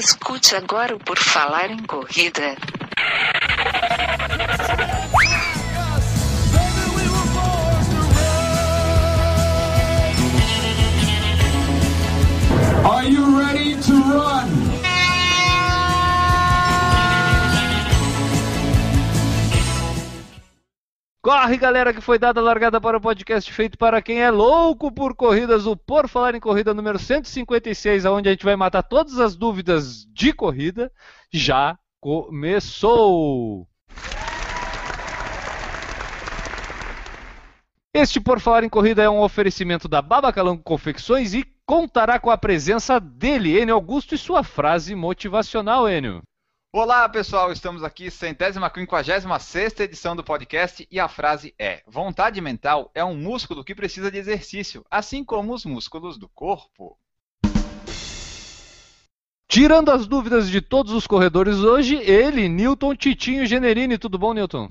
Escute agora o Por Falar em Corrida. Are you ready to run? Corre, galera, que foi dada a largada para o podcast feito para quem é louco por corridas, o Por Falar em Corrida número 156, onde a gente vai matar todas as dúvidas de corrida. Já começou! Este Por Falar em Corrida é um oferecimento da Babacalango Confecções e contará com a presença dele, Enio Augusto, e sua frase motivacional, Enio. Olá pessoal, estamos aqui, centésima quinquagésima sexta edição do podcast e a frase é: Vontade mental é um músculo que precisa de exercício, assim como os músculos do corpo. Tirando as dúvidas de todos os corredores hoje, ele, Newton Titinho Generini. Tudo bom, Newton?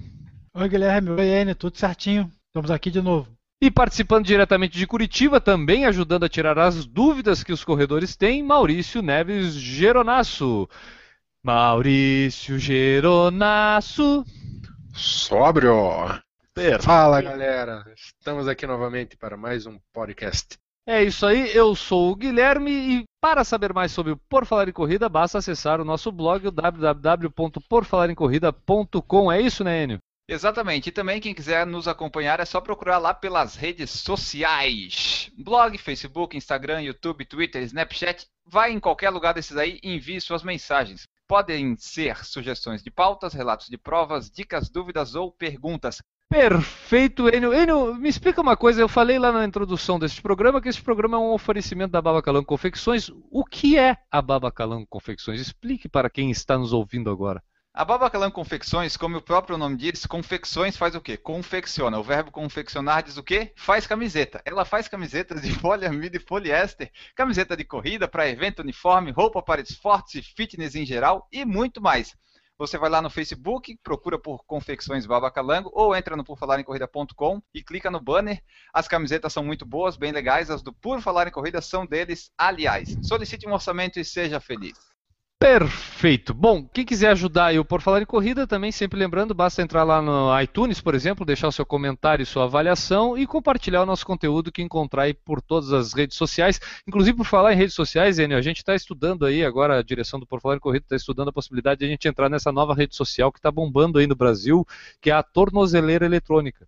Oi, Guilherme. Oi, Enio. Tudo certinho. Estamos aqui de novo. E participando diretamente de Curitiba, também ajudando a tirar as dúvidas que os corredores têm, Maurício Neves Geronasso. Maurício Geronasso. Sóbrio. Perfeito. Fala, galera. Estamos aqui novamente para mais um podcast. É isso aí, eu sou o Guilherme e para saber mais sobre o Por Falar em Corrida, basta acessar o nosso blog www.porfalaremcorrida.com. É isso, né, Enio? Exatamente. E também quem quiser nos acompanhar é só procurar lá pelas redes sociais. Blog, Facebook, Instagram, YouTube, Twitter, Snapchat. Vai em qualquer lugar desses aí e envie suas mensagens. Podem ser sugestões de pautas, relatos de provas, dicas, dúvidas ou perguntas. Perfeito, Enio. Enio, me explica uma coisa. Eu falei lá na introdução desse programa que esse programa é um oferecimento da Babacalango Confecções. O que é a Babacalango Confecções? Explique para quem está nos ouvindo agora. A Babacalan Confecções, como o próprio nome diz, confecções faz o quê? Confecciona. O verbo confeccionar diz o quê? Faz camiseta. Ela faz camisetas de poliamida e poliéster, camiseta de corrida para evento, uniforme, roupa para esportes e fitness em geral e muito mais. Você vai lá no Facebook, procura por Confecções Babacalango ou entra no porfalarencorrida.com e clica no banner. As camisetas são muito boas, bem legais. As do Por Falar em Corrida são deles, aliás. Solicite um orçamento e seja feliz. Perfeito. Bom, quem quiser ajudar eu por falar em corrida, também sempre lembrando, basta entrar lá no iTunes, por exemplo, deixar o seu comentário e sua avaliação e compartilhar o nosso conteúdo que encontrar aí por todas as redes sociais. Inclusive, por falar em redes sociais, Enio, a gente está estudando aí, agora a direção do Por Falar em Corrida está estudando a possibilidade de a gente entrar nessa nova rede social que está bombando aí no Brasil, que é a tornozeleira eletrônica.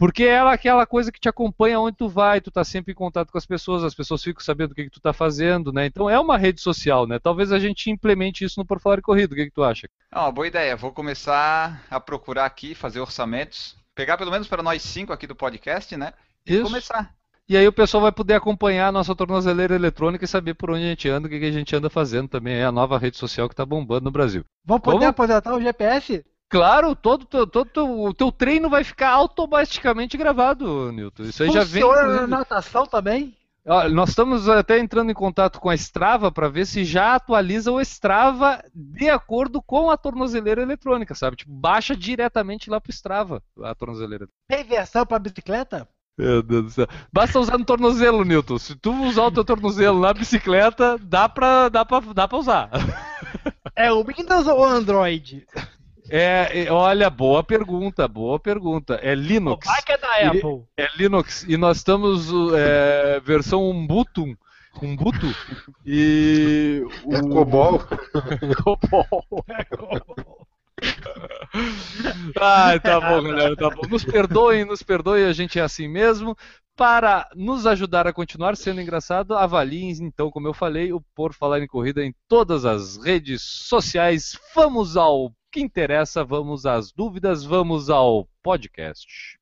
Porque ela é aquela coisa que te acompanha onde tu vai, tu tá sempre em contato com as pessoas, as pessoas ficam sabendo o que, que tu tá fazendo, né? Então é uma rede social, né? Talvez a gente implemente isso no Por Falar em Corrida. O que, que tu acha? É uma boa ideia. Vou começar a procurar aqui, fazer orçamentos. Pegar pelo menos para nós cinco aqui do podcast, né? E Isso. começar. E aí o pessoal vai poder acompanhar a nossa tornozeleira eletrônica e saber por onde a gente anda, o que, que a gente anda fazendo também. É a nova rede social que tá bombando no Brasil. Vamos poder Como? aposentar o GPS? Claro, todo, todo, todo o teu treino vai ficar automaticamente gravado, Newton. Isso aí já vem. Funciona na inclusive. natação também? Nós estamos até entrando em contato com a Strava para ver se já atualiza o Strava de acordo com a tornozeleira eletrônica, sabe? Tipo, baixa diretamente lá pro Strava a tornozeleira. Tem versão para bicicleta? Meu Deus do céu. Basta usar no tornozelo, Newton. Se tu usar o teu tornozelo na bicicleta, dá pra, dá pra, dá pra usar. É o Windows ou o Android? É, é, olha, boa pergunta, boa pergunta. É Linux. Vai que é da Apple. É Linux e nós estamos é, versão Ubuntu, Ubuntu e É Cobol? Ai, tá bom, galera, tá bom. Nos perdoem, nos perdoem, a gente é assim mesmo. Para nos ajudar a continuar sendo engraçado, avaliem, então, como eu falei, o Por Falar em Corrida em todas as redes sociais. Vamos ao que interessa, vamos às dúvidas, vamos ao podcast.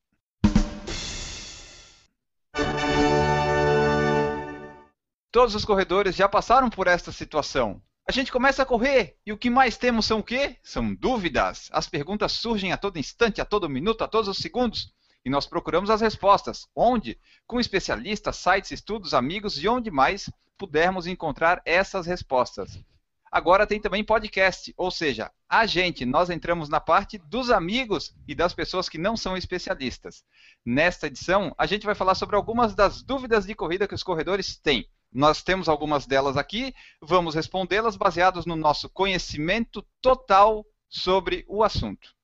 Todos os corredores já passaram por esta situação. A gente começa a correr e o que mais temos são o quê? São dúvidas. As perguntas surgem a todo instante, a todo minuto, a todos os segundos. E nós procuramos as respostas. Onde? Com especialistas, sites, estudos, amigos e onde mais pudermos encontrar essas respostas. Agora tem também podcast, ou seja, a gente, nós entramos na parte dos amigos e das pessoas que não são especialistas. Nesta edição, a gente vai falar sobre algumas das dúvidas de corrida que os corredores têm. Nós temos algumas delas aqui, vamos respondê-las baseados no nosso conhecimento total sobre o assunto.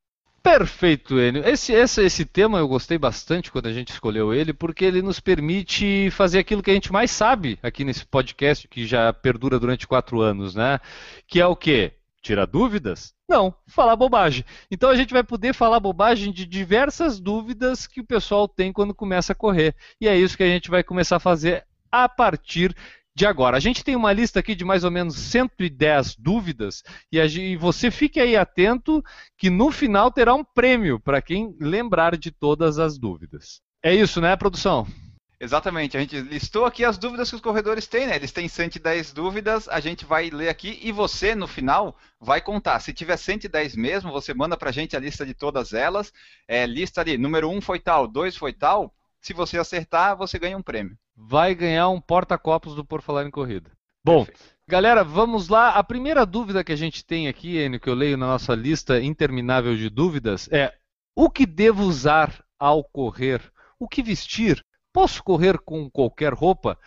Perfeito, Enio. Esse, esse, esse tema eu gostei bastante quando a gente escolheu ele, porque ele nos permite fazer aquilo que a gente mais sabe aqui nesse podcast, que já perdura durante quatro anos, né? Que é o quê? Tirar dúvidas? Não, falar bobagem. Então a gente vai poder falar bobagem de diversas dúvidas que o pessoal tem quando começa a correr. E é isso que a gente vai começar a fazer a partir de agora. A gente tem uma lista aqui de mais ou menos 110 dúvidas e, a, e você fique aí atento que no final terá um prêmio para quem lembrar de todas as dúvidas. É isso, né, produção? Exatamente, a gente listou aqui as dúvidas que os corredores têm, né? Eles têm 110 dúvidas, a gente vai ler aqui e você, no final, vai contar. Se tiver 110 mesmo, você manda pra gente a lista de todas elas. É, lista ali, número 1 foi tal, 2 foi tal. Se você acertar, você ganha um prêmio vai ganhar um porta-copos do Por Falar em Corrida. Bom, Perfeito. galera, vamos lá. A primeira dúvida que a gente tem aqui, Enio, que eu leio na nossa lista interminável de dúvidas, é o que devo usar ao correr? O que vestir? Posso correr com qualquer roupa?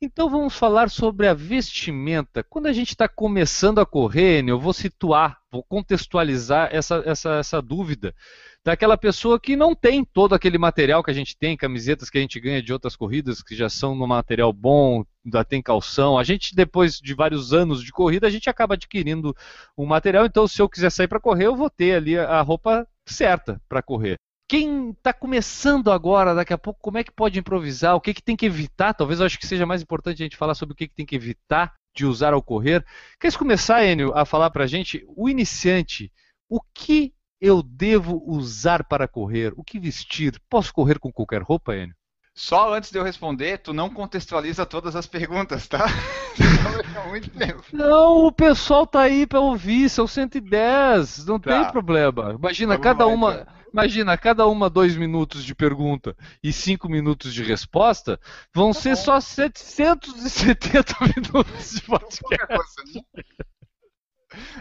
Então vamos falar sobre a vestimenta. Quando a gente está começando a correr, Enio, eu vou situar, vou contextualizar essa, essa, essa dúvida daquela pessoa que não tem todo aquele material que a gente tem, camisetas que a gente ganha de outras corridas que já são no material bom, já tem calção. A gente, depois de vários anos de corrida, a gente acaba adquirindo um material. Então, se eu quiser sair para correr, eu vou ter ali a roupa certa para correr. Quem está começando agora, daqui a pouco, como é que pode improvisar? O que, que tem que evitar? Talvez eu acho que seja mais importante a gente falar sobre o que, que tem que evitar de usar ao correr. Quer começar, Enio, a falar para a gente, o iniciante, o que eu devo usar para correr? O que vestir? Posso correr com qualquer roupa, Enio? Só antes de eu responder, tu não contextualiza todas as perguntas, tá? muito tempo. Não, o pessoal tá aí para ouvir, são 110, não tá. tem problema. Imagina Vamos cada uma, então. imagina cada uma dois minutos de pergunta e cinco minutos de resposta, vão tá ser bom. só 770 minutos de podcast.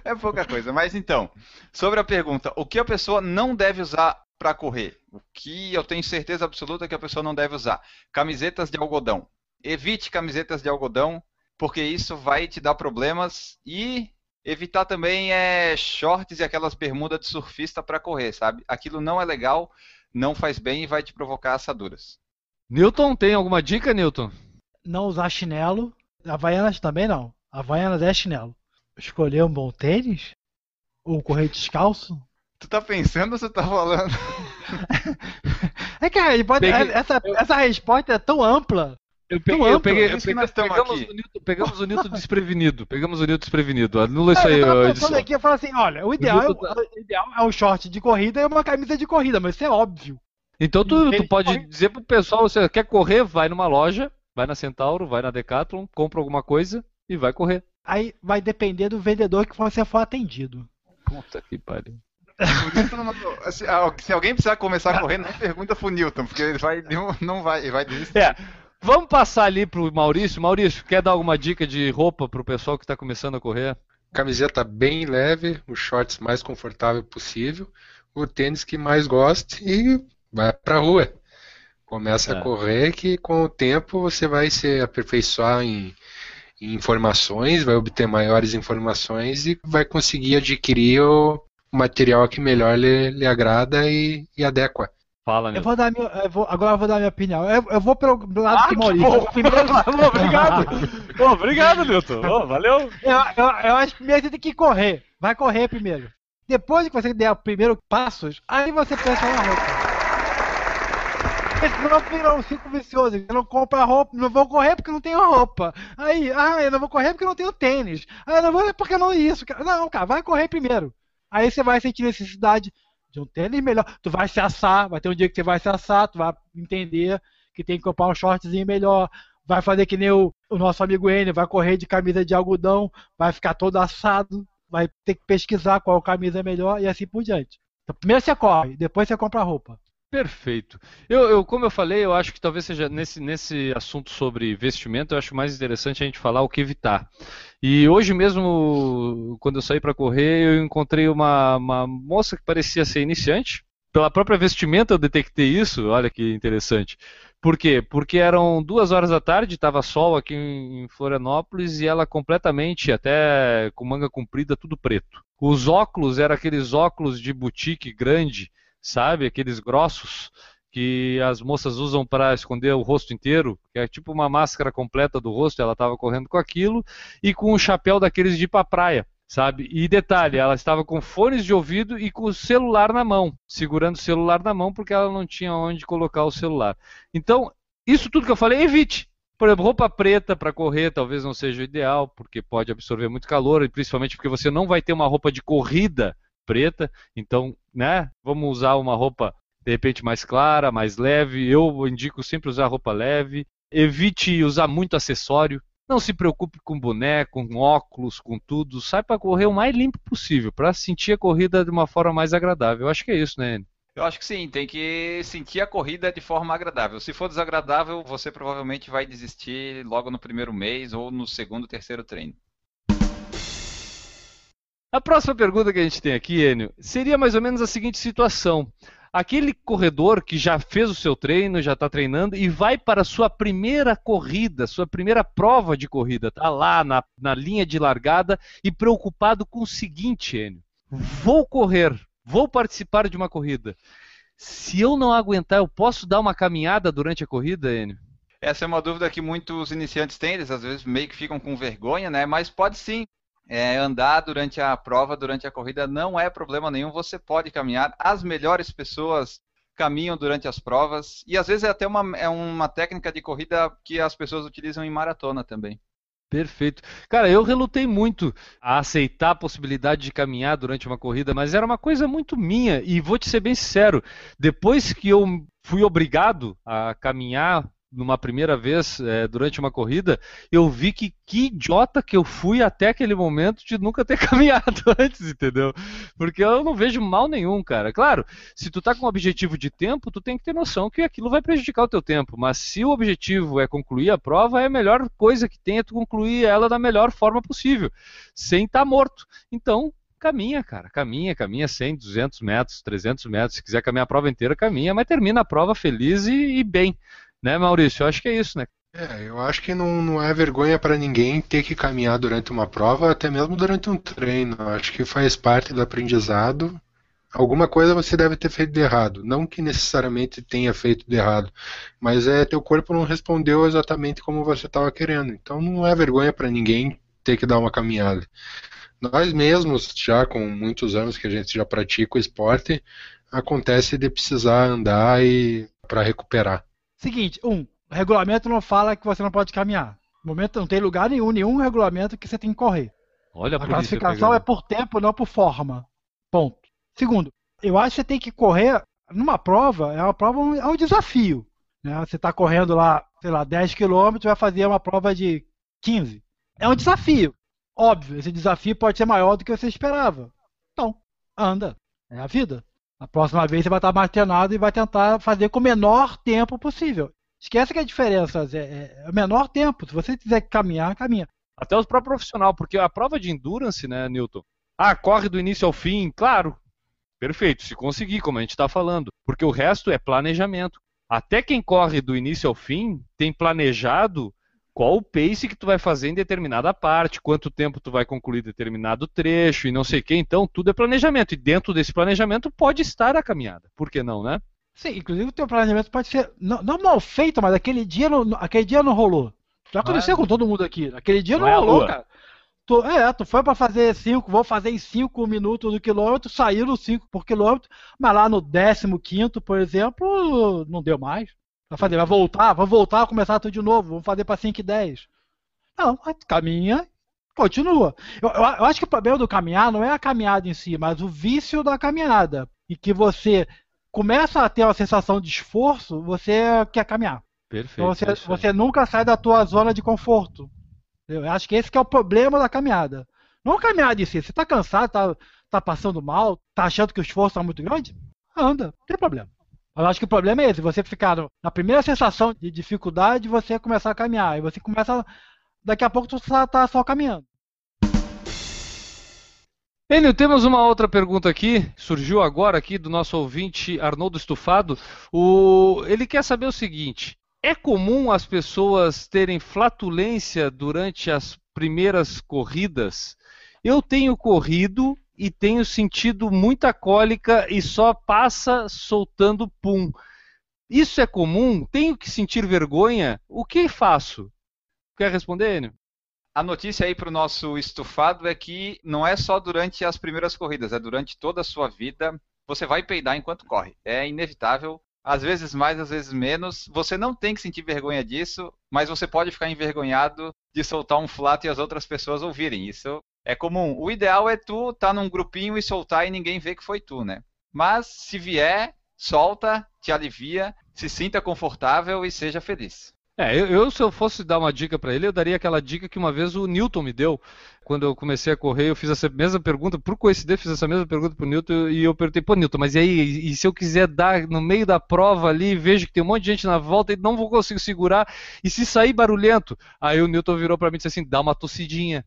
É pouca coisa. Mas então, sobre a pergunta, o que a pessoa não deve usar para correr? O que eu tenho certeza absoluta que a pessoa não deve usar? Camisetas de algodão. Evite camisetas de algodão, porque isso vai te dar problemas e evitar também é shorts e aquelas bermudas de surfista para correr, sabe? Aquilo não é legal, não faz bem e vai te provocar assaduras. Newton, tem alguma dica, Newton? Não usar chinelo. Havaianas também não. Havaianas é chinelo escolher um bom tênis? Ou correr descalço? Tu tá pensando ou você tá falando? é que pode, peguei, essa, eu... essa resposta é tão ampla. Eu peguei, eu peguei, eu peguei pegamos, o Newton, pegamos o Newton desprevenido. Pegamos o Newton desprevenido. Anula isso aí. Eu aqui e falo assim: olha, o ideal, o, tá... o ideal é um short de corrida e uma camisa de corrida, mas isso é óbvio. Então tu, tu pode corre... dizer pro pessoal: você quer correr, vai numa loja, vai na Centauro, vai na Decathlon, compra alguma coisa e vai correr. Aí vai depender do vendedor que você for atendido. Puta que pariu. se alguém precisar começar a correr, não pergunta pro Newton, porque ele vai, não vai, ele vai desistir. É. Vamos passar ali pro Maurício. Maurício, quer dar alguma dica de roupa pro pessoal que está começando a correr? Camiseta bem leve, os shorts mais confortável possível, o tênis que mais goste e vai pra rua. Começa é. a correr que com o tempo você vai se aperfeiçoar em informações, vai obter maiores informações e vai conseguir adquirir o material que melhor lhe, lhe agrada e, e adequa. Fala, eu vou dar minha, eu vou, agora eu vou dar minha opinião. Eu, eu vou pelo lado ah, do Maurício. Primeiro... obrigado. obrigado, Milton. Oh, valeu. Eu, eu, eu acho que primeiro você tem que correr. Vai correr primeiro. Depois que você der o primeiro passos, aí você pensa na roupa. Senão vira um ciclo vicioso. Eu não compro a roupa, não vou correr porque não tenho roupa. Aí, ah, eu não vou correr porque não tenho tênis. Ah, eu não vou porque não isso. Não, cara, vai correr primeiro. Aí você vai sentir necessidade de um tênis melhor. Tu vai se assar, vai ter um dia que você vai se assar, tu vai entender que tem que comprar um shortzinho melhor. Vai fazer que nem o, o nosso amigo N, vai correr de camisa de algodão, vai ficar todo assado, vai ter que pesquisar qual camisa é melhor e assim por diante. Então, primeiro você corre, depois você compra a roupa. Perfeito. Eu, eu, como eu falei, eu acho que talvez seja nesse, nesse assunto sobre vestimento, eu acho mais interessante a gente falar o que evitar. E hoje mesmo, quando eu saí para correr, eu encontrei uma, uma moça que parecia ser iniciante, pela própria vestimenta eu detectei isso, olha que interessante. Por quê? Porque eram duas horas da tarde, estava sol aqui em Florianópolis e ela completamente, até com manga comprida, tudo preto. Os óculos eram aqueles óculos de boutique grande, sabe? Aqueles grossos que as moças usam para esconder o rosto inteiro, que é tipo uma máscara completa do rosto, ela estava correndo com aquilo, e com um chapéu daqueles de ir pra praia sabe? E detalhe, ela estava com fones de ouvido e com o celular na mão, segurando o celular na mão porque ela não tinha onde colocar o celular. Então, isso tudo que eu falei, evite. Por exemplo, roupa preta para correr talvez não seja o ideal, porque pode absorver muito calor, e principalmente porque você não vai ter uma roupa de corrida preta. Então, né, vamos usar uma roupa de repente mais clara, mais leve. Eu indico sempre usar roupa leve. Evite usar muito acessório. Não se preocupe com boneco, com óculos, com tudo. Sai para correr o mais limpo possível, para sentir a corrida de uma forma mais agradável. Eu acho que é isso, né? Eu acho que sim, tem que sentir a corrida de forma agradável. Se for desagradável, você provavelmente vai desistir logo no primeiro mês ou no segundo, terceiro treino. A próxima pergunta que a gente tem aqui, Enio, seria mais ou menos a seguinte situação aquele corredor que já fez o seu treino, já está treinando e vai para a sua primeira corrida, sua primeira prova de corrida, está lá na, na linha de largada e preocupado com o seguinte, Enio: vou correr, vou participar de uma corrida. Se eu não aguentar, eu posso dar uma caminhada durante a corrida, Enio? Essa é uma dúvida que muitos iniciantes têm, eles às vezes meio que ficam com vergonha, né? Mas pode sim é, andar durante a prova, durante a corrida, não é problema nenhum. Você pode caminhar. As melhores pessoas caminham durante as provas. E às vezes é até uma, é uma técnica de corrida que as pessoas utilizam em maratona também. Perfeito. Cara, eu relutei muito a aceitar a possibilidade de caminhar durante uma corrida, mas era uma coisa muito minha. E vou te ser bem sincero, depois que eu fui obrigado a caminhar numa primeira vez é, durante uma corrida, eu vi que que idiota que eu fui até aquele momento de nunca ter caminhado antes, entendeu? Porque eu não vejo mal nenhum, cara. Claro, se tu tá com um objetivo de tempo, tu tem que ter noção que aquilo vai prejudicar o teu tempo, mas se o objetivo é concluir a prova, é a melhor coisa que tem é tu concluir ela da melhor forma possível, sem estar tá morto. Então, caminha, cara, caminha, caminha 100, 200 metros, 300 metros, se quiser caminhar a prova inteira, caminha, mas termina a prova feliz e, e bem. Né, Maurício? Eu acho que é isso, né? É, eu acho que não, não é vergonha para ninguém ter que caminhar durante uma prova, até mesmo durante um treino. Eu acho que faz parte do aprendizado. Alguma coisa você deve ter feito de errado. Não que necessariamente tenha feito de errado, mas é teu corpo não respondeu exatamente como você estava querendo. Então não é vergonha para ninguém ter que dar uma caminhada. Nós mesmos, já com muitos anos que a gente já pratica o esporte, acontece de precisar andar e para recuperar. Seguinte, um, o regulamento não fala que você não pode caminhar. No momento não tem lugar nenhum, nenhum regulamento que você tem que correr. Olha a, a classificação é por tempo, não por forma. Ponto. Segundo, eu acho que você tem que correr numa prova, é uma prova, é um desafio. Né? Você está correndo lá, sei lá, 10 km, vai fazer uma prova de 15. É um desafio. Óbvio, esse desafio pode ser maior do que você esperava. Então, anda. É a vida. A próxima vez você vai estar mais treinado e vai tentar fazer com o menor tempo possível. Esquece que a diferença é, é o menor tempo. Se você quiser caminhar, caminha. Até o próprio profissional, porque a prova de endurance, né, Newton? Ah, corre do início ao fim, claro. Perfeito, se conseguir, como a gente está falando. Porque o resto é planejamento. Até quem corre do início ao fim tem planejado qual o pace que tu vai fazer em determinada parte, quanto tempo tu vai concluir determinado trecho e não sei o que. Então, tudo é planejamento. E dentro desse planejamento pode estar a caminhada. Por que não, né? Sim, inclusive o teu planejamento pode ser não, não mal feito, mas aquele dia não, aquele dia não rolou. Já aconteceu é. com todo mundo aqui. Aquele dia não, não é rolou, cara. Tu, é, tu foi para fazer 5, vou fazer em 5 minutos do quilômetro, saiu no 5 por quilômetro, mas lá no 15, por exemplo, não deu mais. Vai fazer, vai voltar, vai voltar a começar tudo de novo, vamos fazer para 5 e 10. Não, caminha, continua. Eu, eu, eu, acho que o problema do caminhar não é a caminhada em si, mas o vício da caminhada. E que você começa a ter uma sensação de esforço, você quer caminhar. Perfeito. Então você, você nunca sai da tua zona de conforto. Eu acho que esse que é o problema da caminhada. Não a caminhada em si. Você está cansado, está tá passando mal, está achando que o esforço está muito grande? Anda, não tem problema. Eu acho que o problema é esse, você ficar na primeira sensação de dificuldade, você começar a caminhar. E você começa. Daqui a pouco tu está tá só caminhando. Enio, temos uma outra pergunta aqui, surgiu agora aqui do nosso ouvinte Arnoldo Estufado. O... Ele quer saber o seguinte: é comum as pessoas terem flatulência durante as primeiras corridas? Eu tenho corrido e tenho sentido muita cólica e só passa soltando pum. Isso é comum? Tenho que sentir vergonha? O que faço? Quer responder, Enio? A notícia aí para o nosso estufado é que não é só durante as primeiras corridas, é durante toda a sua vida. Você vai peidar enquanto corre. É inevitável. Às vezes mais, às vezes menos. Você não tem que sentir vergonha disso, mas você pode ficar envergonhado de soltar um flato e as outras pessoas ouvirem. Isso é comum. O ideal é tu estar tá num grupinho e soltar e ninguém ver que foi tu, né? Mas se vier, solta, te alivia, se sinta confortável e seja feliz. É, eu, eu, se eu fosse dar uma dica para ele, eu daria aquela dica que uma vez o Newton me deu. Quando eu comecei a correr, eu fiz essa mesma pergunta, por coincidência, fiz essa mesma pergunta pro Newton e eu perguntei, pô, Newton, mas e aí, e se eu quiser dar no meio da prova ali, vejo que tem um monte de gente na volta e não vou conseguir segurar, e se sair barulhento? Aí o Newton virou para mim e disse assim, dá uma tossidinha.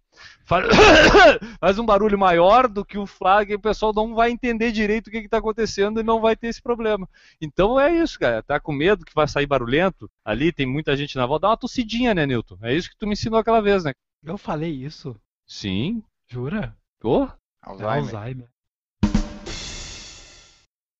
faz um barulho maior do que o flag e o pessoal não vai entender direito o que está acontecendo e não vai ter esse problema. Então é isso, cara. Tá com medo que vai sair barulhento? Ali tem muita gente na volta. Dá uma tossidinha, né, Newton? É isso que tu me ensinou aquela vez, né? Eu falei isso. Sim. Jura? Oh? Alzheimer. Alzheimer.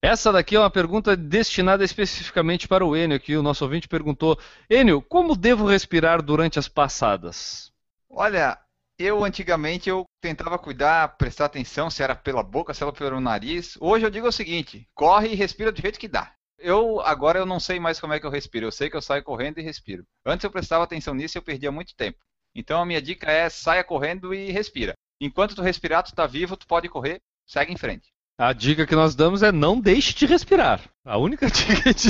Essa daqui é uma pergunta destinada especificamente para o Enio, que o nosso ouvinte perguntou: Enio, como devo respirar durante as passadas? Olha, eu antigamente eu tentava cuidar, prestar atenção se era pela boca, se era pelo nariz. Hoje eu digo o seguinte: corre e respira do jeito que dá. Eu agora eu não sei mais como é que eu respiro. Eu sei que eu saio correndo e respiro. Antes eu prestava atenção nisso e eu perdia muito tempo. Então a minha dica é saia correndo e respira. Enquanto tu respirar, tu tá vivo, tu pode correr, segue em frente. A dica que nós damos é não deixe de respirar. A única dica de...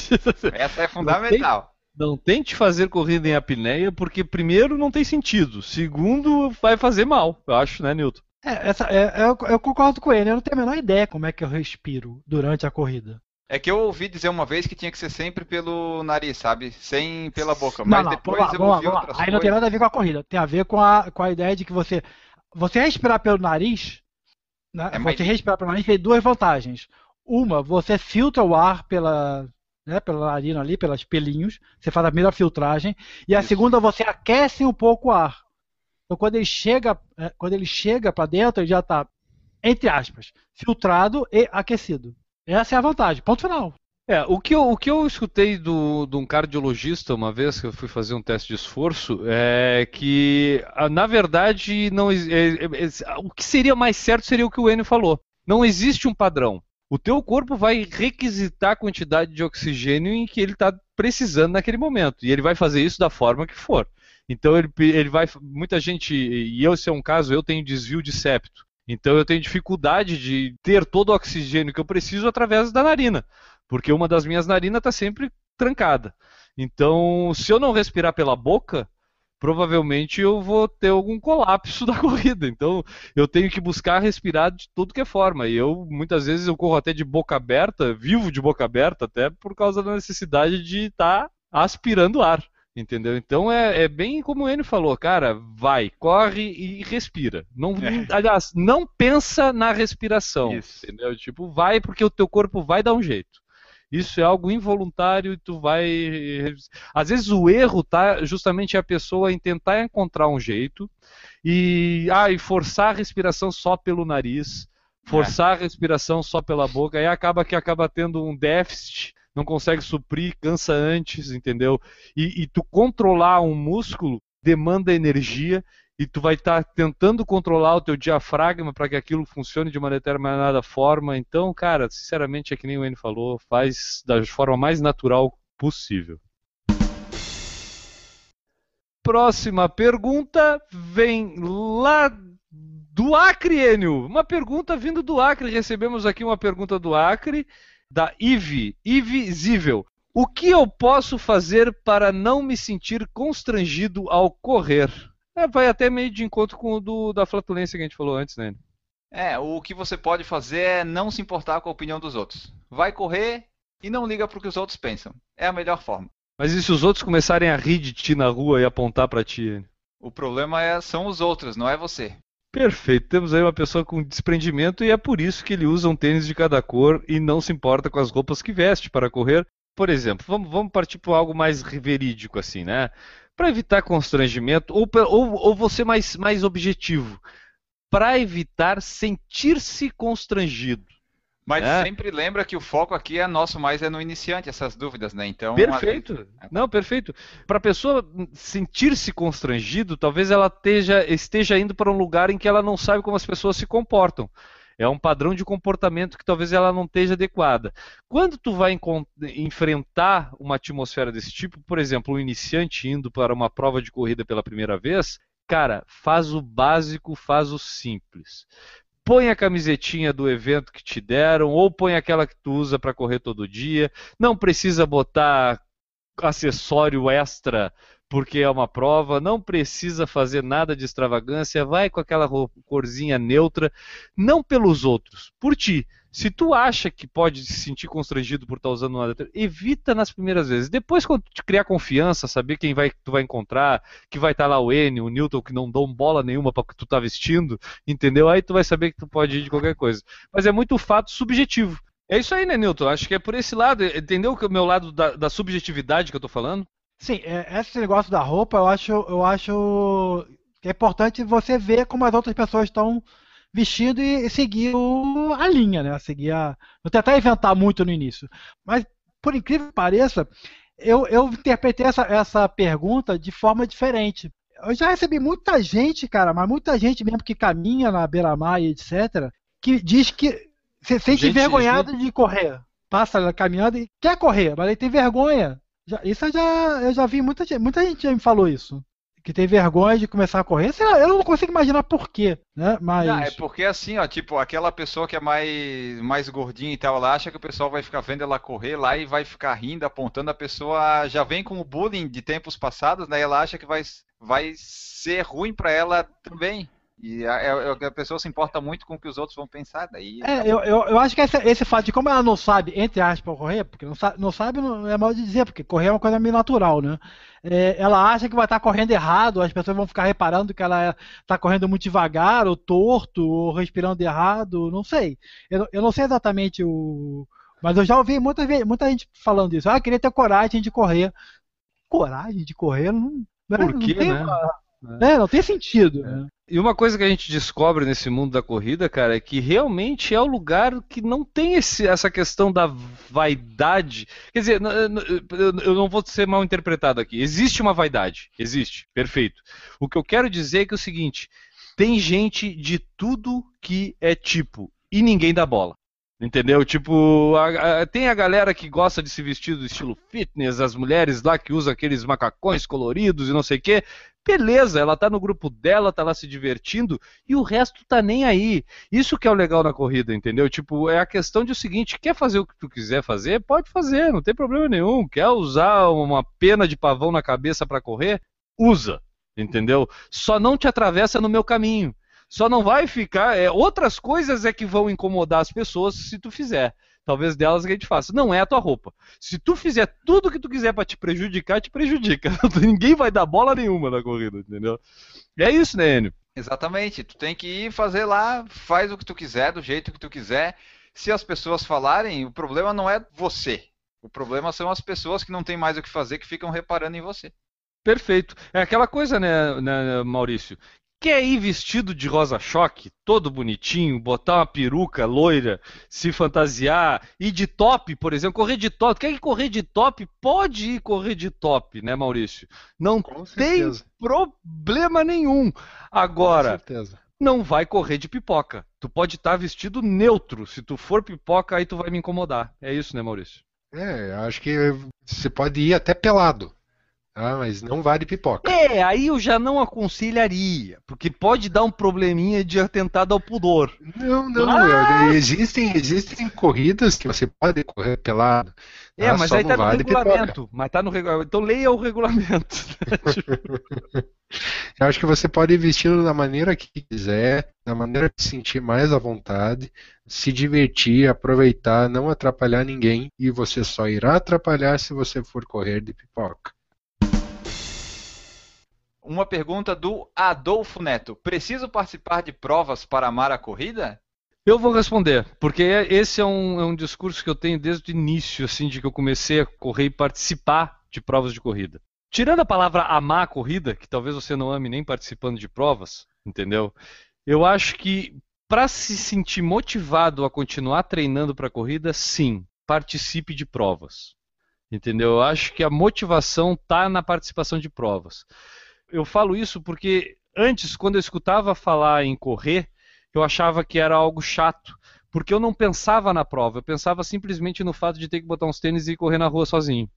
Essa é fundamental. Não tente fazer corrida em apneia, porque primeiro não tem sentido, segundo vai fazer mal, eu acho, né, Newton? É, essa, é, eu, eu, concordo com ele, eu não tenho a menor ideia como é que eu respiro durante a corrida. É que eu ouvi dizer uma vez que tinha que ser sempre pelo nariz, sabe? Sem pela boca. Mas não, depois lá, eu ouvi lá, outras Aí coisas. não tem nada a ver com a corrida. Tem a ver com a, com a ideia de que você. Você respirar pelo nariz. Né? É você mais... respirar pelo nariz tem duas vantagens. Uma, você filtra o ar pela, né, pela narina ali, pelos pelinhos, você faz a primeira filtragem, e a Isso. segunda você aquece um pouco o ar. Então quando ele chega, é, quando ele chega para dentro, ele já está, entre aspas, filtrado e aquecido. Essa é a vantagem. Ponto final. É, o que eu, o que eu escutei do, de um cardiologista uma vez que eu fui fazer um teste de esforço é que, ah, na verdade, não é, é, é, o que seria mais certo seria o que o Enio falou. Não existe um padrão o teu corpo vai requisitar a quantidade de oxigênio em que ele está precisando naquele momento. E ele vai fazer isso da forma que for. Então ele, ele vai. Muita gente, e eu, se é um caso, eu tenho desvio de septo. Então eu tenho dificuldade de ter todo o oxigênio que eu preciso através da narina. Porque uma das minhas narinas está sempre trancada. Então, se eu não respirar pela boca, provavelmente eu vou ter algum colapso da corrida. Então eu tenho que buscar respirar de tudo que é forma. E eu muitas vezes eu corro até de boca aberta, vivo de boca aberta, até por causa da necessidade de estar tá aspirando ar. Entendeu? Então é, é, bem como ele falou, cara, vai, corre e respira. Não, é. Aliás, não pensa na respiração. Isso. Entendeu? Tipo, vai porque o teu corpo vai dar um jeito. Isso é algo involuntário e tu vai. Às vezes o erro tá justamente a pessoa em tentar encontrar um jeito e, ah, e forçar a respiração só pelo nariz, forçar é. a respiração só pela boca, aí acaba que acaba tendo um déficit, não consegue suprir, cansa antes, entendeu? E, e tu controlar um músculo demanda energia e tu vai estar tá tentando controlar o teu diafragma para que aquilo funcione de uma determinada forma. Então, cara, sinceramente, é que nem o N falou, faz da forma mais natural possível. Próxima pergunta vem lá do Acre, Enio. Uma pergunta vindo do Acre. Recebemos aqui uma pergunta do Acre, da Ive, Ive Zível. O que eu posso fazer para não me sentir constrangido ao correr? É, vai até meio de encontro com o do, da flatulência que a gente falou antes, né? É, o que você pode fazer é não se importar com a opinião dos outros. Vai correr e não liga pro que os outros pensam. É a melhor forma. Mas e se os outros começarem a rir de ti na rua e apontar para ti? O problema é, são os outros, não é você. Perfeito. Temos aí uma pessoa com desprendimento e é por isso que ele usa um tênis de cada cor e não se importa com as roupas que veste para correr. Por exemplo, vamos, vamos partir para algo mais verídico assim, né? Para evitar constrangimento ou, ou, ou você mais, mais objetivo, para evitar sentir-se constrangido. Mas é. sempre lembra que o foco aqui é nosso mais é no iniciante, essas dúvidas, né? Então. Perfeito. A... Não, perfeito. Para a pessoa sentir-se constrangido, talvez ela esteja, esteja indo para um lugar em que ela não sabe como as pessoas se comportam. É um padrão de comportamento que talvez ela não esteja adequada. Quando tu vai enfrentar uma atmosfera desse tipo, por exemplo, um iniciante indo para uma prova de corrida pela primeira vez, cara, faz o básico, faz o simples põe a camisetinha do evento que te deram, ou põe aquela que tu usa para correr todo dia. Não precisa botar acessório extra porque é uma prova, não precisa fazer nada de extravagância, vai com aquela corzinha neutra, não pelos outros, por ti. Se tu acha que pode se sentir constrangido por estar usando uma evita nas primeiras vezes. Depois, quando tu criar confiança, saber quem vai, tu vai encontrar, que vai estar lá o N, o Newton, que não dão bola nenhuma para o que tu tá vestindo, entendeu? Aí tu vai saber que tu pode ir de qualquer coisa. Mas é muito fato subjetivo. É isso aí, né, Newton? Acho que é por esse lado. Entendeu o meu lado da, da subjetividade que eu tô falando? Sim, é, esse negócio da roupa, eu acho, eu acho que é importante você ver como as outras pessoas estão vestindo e, seguir o, a linha, né? Seguir a, vou tentar inventar muito no início. Mas, por incrível que pareça, eu, eu interpretei essa, essa pergunta de forma diferente. Eu já recebi muita gente, cara, mas muita gente mesmo que caminha na beira-mar e etc., que diz que se sente envergonhado de correr. Passa caminhando e quer correr, mas ele tem vergonha. Já, isso eu já, eu já vi muita gente, muita gente já me falou isso que tem vergonha de começar a correr. Lá, eu não consigo imaginar por quê, né? Mas... Não, é porque assim, ó, tipo, aquela pessoa que é mais, mais gordinha e tal, ela acha que o pessoal vai ficar vendo ela correr lá e vai ficar rindo, apontando. A pessoa já vem com o bullying de tempos passados, né? Ela acha que vai, vai ser ruim para ela também. E a, a, é, é a, pessoa se importa muito com o que os outros vão pensar. Daí é, eu, eu, eu acho que esse, esse fato de como ela não sabe, entre aspas, correr, porque não sabe, não sabe não é mal de dizer, porque correr é uma coisa meio natural, né? É, ela acha que vai estar correndo errado, as pessoas vão ficar reparando que ela está correndo muito devagar, ou torto, ou respirando errado, não sei. Eu, eu não sei exatamente o. Mas eu já ouvi muita, muita gente falando isso. Ah, queria ter coragem de correr. Coragem de correr? Não, Por quê, não tem, né? É. não tem sentido. É. Né? E uma coisa que a gente descobre nesse mundo da corrida, cara, é que realmente é o lugar que não tem esse, essa questão da vaidade. Quer dizer, eu não vou ser mal interpretado aqui. Existe uma vaidade, existe, perfeito. O que eu quero dizer é que é o seguinte: tem gente de tudo que é tipo e ninguém dá bola. Entendeu? Tipo, a, a, tem a galera que gosta de se vestir do estilo fitness, as mulheres lá que usam aqueles macacões coloridos e não sei o quê. Beleza, ela tá no grupo dela, tá lá se divertindo e o resto tá nem aí. Isso que é o legal na corrida, entendeu? Tipo, é a questão de o seguinte, quer fazer o que tu quiser fazer, pode fazer, não tem problema nenhum. Quer usar uma pena de pavão na cabeça para correr? Usa, entendeu? Só não te atravessa no meu caminho. Só não vai ficar. É, outras coisas é que vão incomodar as pessoas se tu fizer. Talvez delas que a gente faça. Não é a tua roupa. Se tu fizer tudo o que tu quiser para te prejudicar, te prejudica. Ninguém vai dar bola nenhuma na corrida, entendeu? É isso, né, Enio? Exatamente. Tu tem que ir fazer lá, faz o que tu quiser, do jeito que tu quiser. Se as pessoas falarem, o problema não é você. O problema são as pessoas que não têm mais o que fazer, que ficam reparando em você. Perfeito. É aquela coisa, né, né Maurício? Quer ir vestido de rosa-choque, todo bonitinho, botar uma peruca loira, se fantasiar, ir de top, por exemplo, correr de top. Quer ir correr de top? Pode ir correr de top, né, Maurício? Não tem problema nenhum. Agora, não vai correr de pipoca. Tu pode estar vestido neutro. Se tu for pipoca, aí tu vai me incomodar. É isso, né, Maurício? É, acho que você pode ir até pelado. Ah, mas não vale pipoca. É, aí eu já não aconselharia, porque pode dar um probleminha de atentado ao pudor. Não, não, mas... existem, existem corridas que você pode correr pelado. É, ah, mas aí tá no vale regulamento. Pipoca. Mas tá no regulamento. Então leia o regulamento. eu acho que você pode vestir da maneira que quiser, da maneira que se sentir mais à vontade, se divertir, aproveitar, não atrapalhar ninguém, e você só irá atrapalhar se você for correr de pipoca. Uma pergunta do Adolfo Neto. Preciso participar de provas para amar a corrida? Eu vou responder, porque esse é um, é um discurso que eu tenho desde o início, assim, de que eu comecei a correr e participar de provas de corrida. Tirando a palavra amar a corrida, que talvez você não ame nem participando de provas, entendeu? Eu acho que para se sentir motivado a continuar treinando para a corrida, sim, participe de provas. Entendeu? Eu acho que a motivação está na participação de provas. Eu falo isso porque antes, quando eu escutava falar em correr, eu achava que era algo chato, porque eu não pensava na prova, eu pensava simplesmente no fato de ter que botar uns tênis e correr na rua sozinho.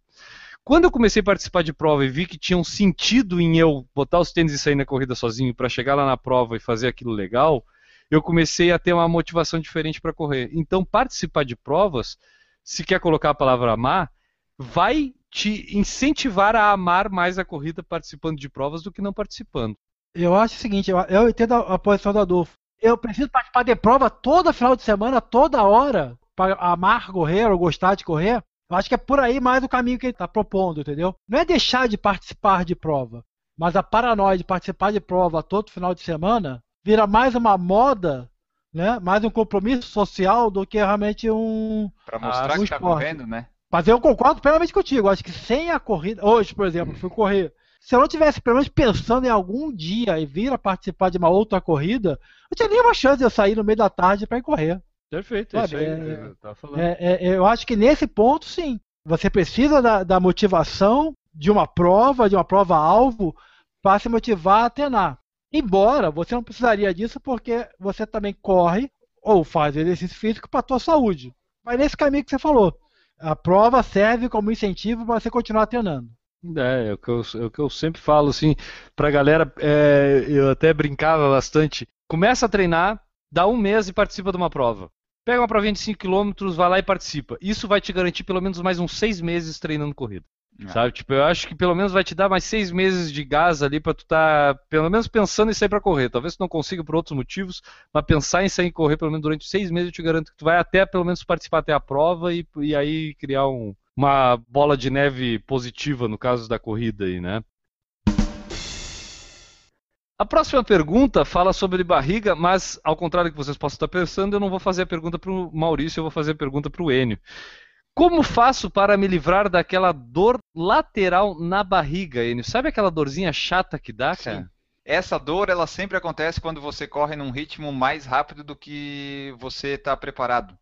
Quando eu comecei a participar de prova e vi que tinha um sentido em eu botar os tênis e sair na corrida sozinho para chegar lá na prova e fazer aquilo legal, eu comecei a ter uma motivação diferente para correr. Então, participar de provas, se quer colocar a palavra amar, vai te incentivar a amar mais a corrida participando de provas do que não participando. Eu acho o seguinte, eu, eu entendo a, a posição do Adolfo. Eu preciso participar de prova toda final de semana, toda hora, para amar correr ou gostar de correr. Eu acho que é por aí mais o caminho que ele está propondo, entendeu? Não é deixar de participar de prova, mas a paranoia de participar de prova todo final de semana vira mais uma moda, né? Mais um compromisso social do que realmente um. Para mostrar um que está esporte. correndo, né? Mas eu concordo plenamente contigo. Acho que sem a corrida. Hoje, por exemplo, fui correr. Se eu não tivesse pelo menos pensando em algum dia e vir a participar de uma outra corrida, eu tinha nenhuma chance de eu sair no meio da tarde para ir correr. Perfeito, Sabe, isso aí. é- tava falando. É, é, eu acho que nesse ponto, sim. Você precisa da, da motivação de uma prova, de uma prova-alvo, para se motivar a treinar. Embora você não precisaria disso porque você também corre ou faz exercício físico para a tua saúde. Mas nesse caminho que você falou. A prova serve como incentivo para você continuar treinando. É, é o que eu, é o que eu sempre falo, assim, pra galera, é, eu até brincava bastante. Começa a treinar, dá um mês e participa de uma prova. Pega uma provinha de 5 km, vai lá e participa. Isso vai te garantir pelo menos mais uns 6 meses treinando corrida. É. Sabe? Tipo, eu acho que pelo menos vai te dar mais 6 meses de gás ali pra tu tá, pelo menos pensando em sair pra correr. Talvez tu não consiga por outros motivos, mas pensar em sair e correr pelo menos durante 6 meses, eu te garanto que tu vai até pelo menos participar até a prova e, e aí criar um, uma bola de neve positiva no caso da corrida aí, né? A próxima pergunta fala sobre barriga, mas ao contrário do que vocês possam estar pensando, eu não vou fazer a pergunta para o Maurício, eu vou fazer a pergunta para o Enio. Como faço para me livrar daquela dor lateral na barriga, Enio? Sabe aquela dorzinha chata que dá, Sim. cara? Essa dor, ela sempre acontece quando você corre num ritmo mais rápido do que você está preparado.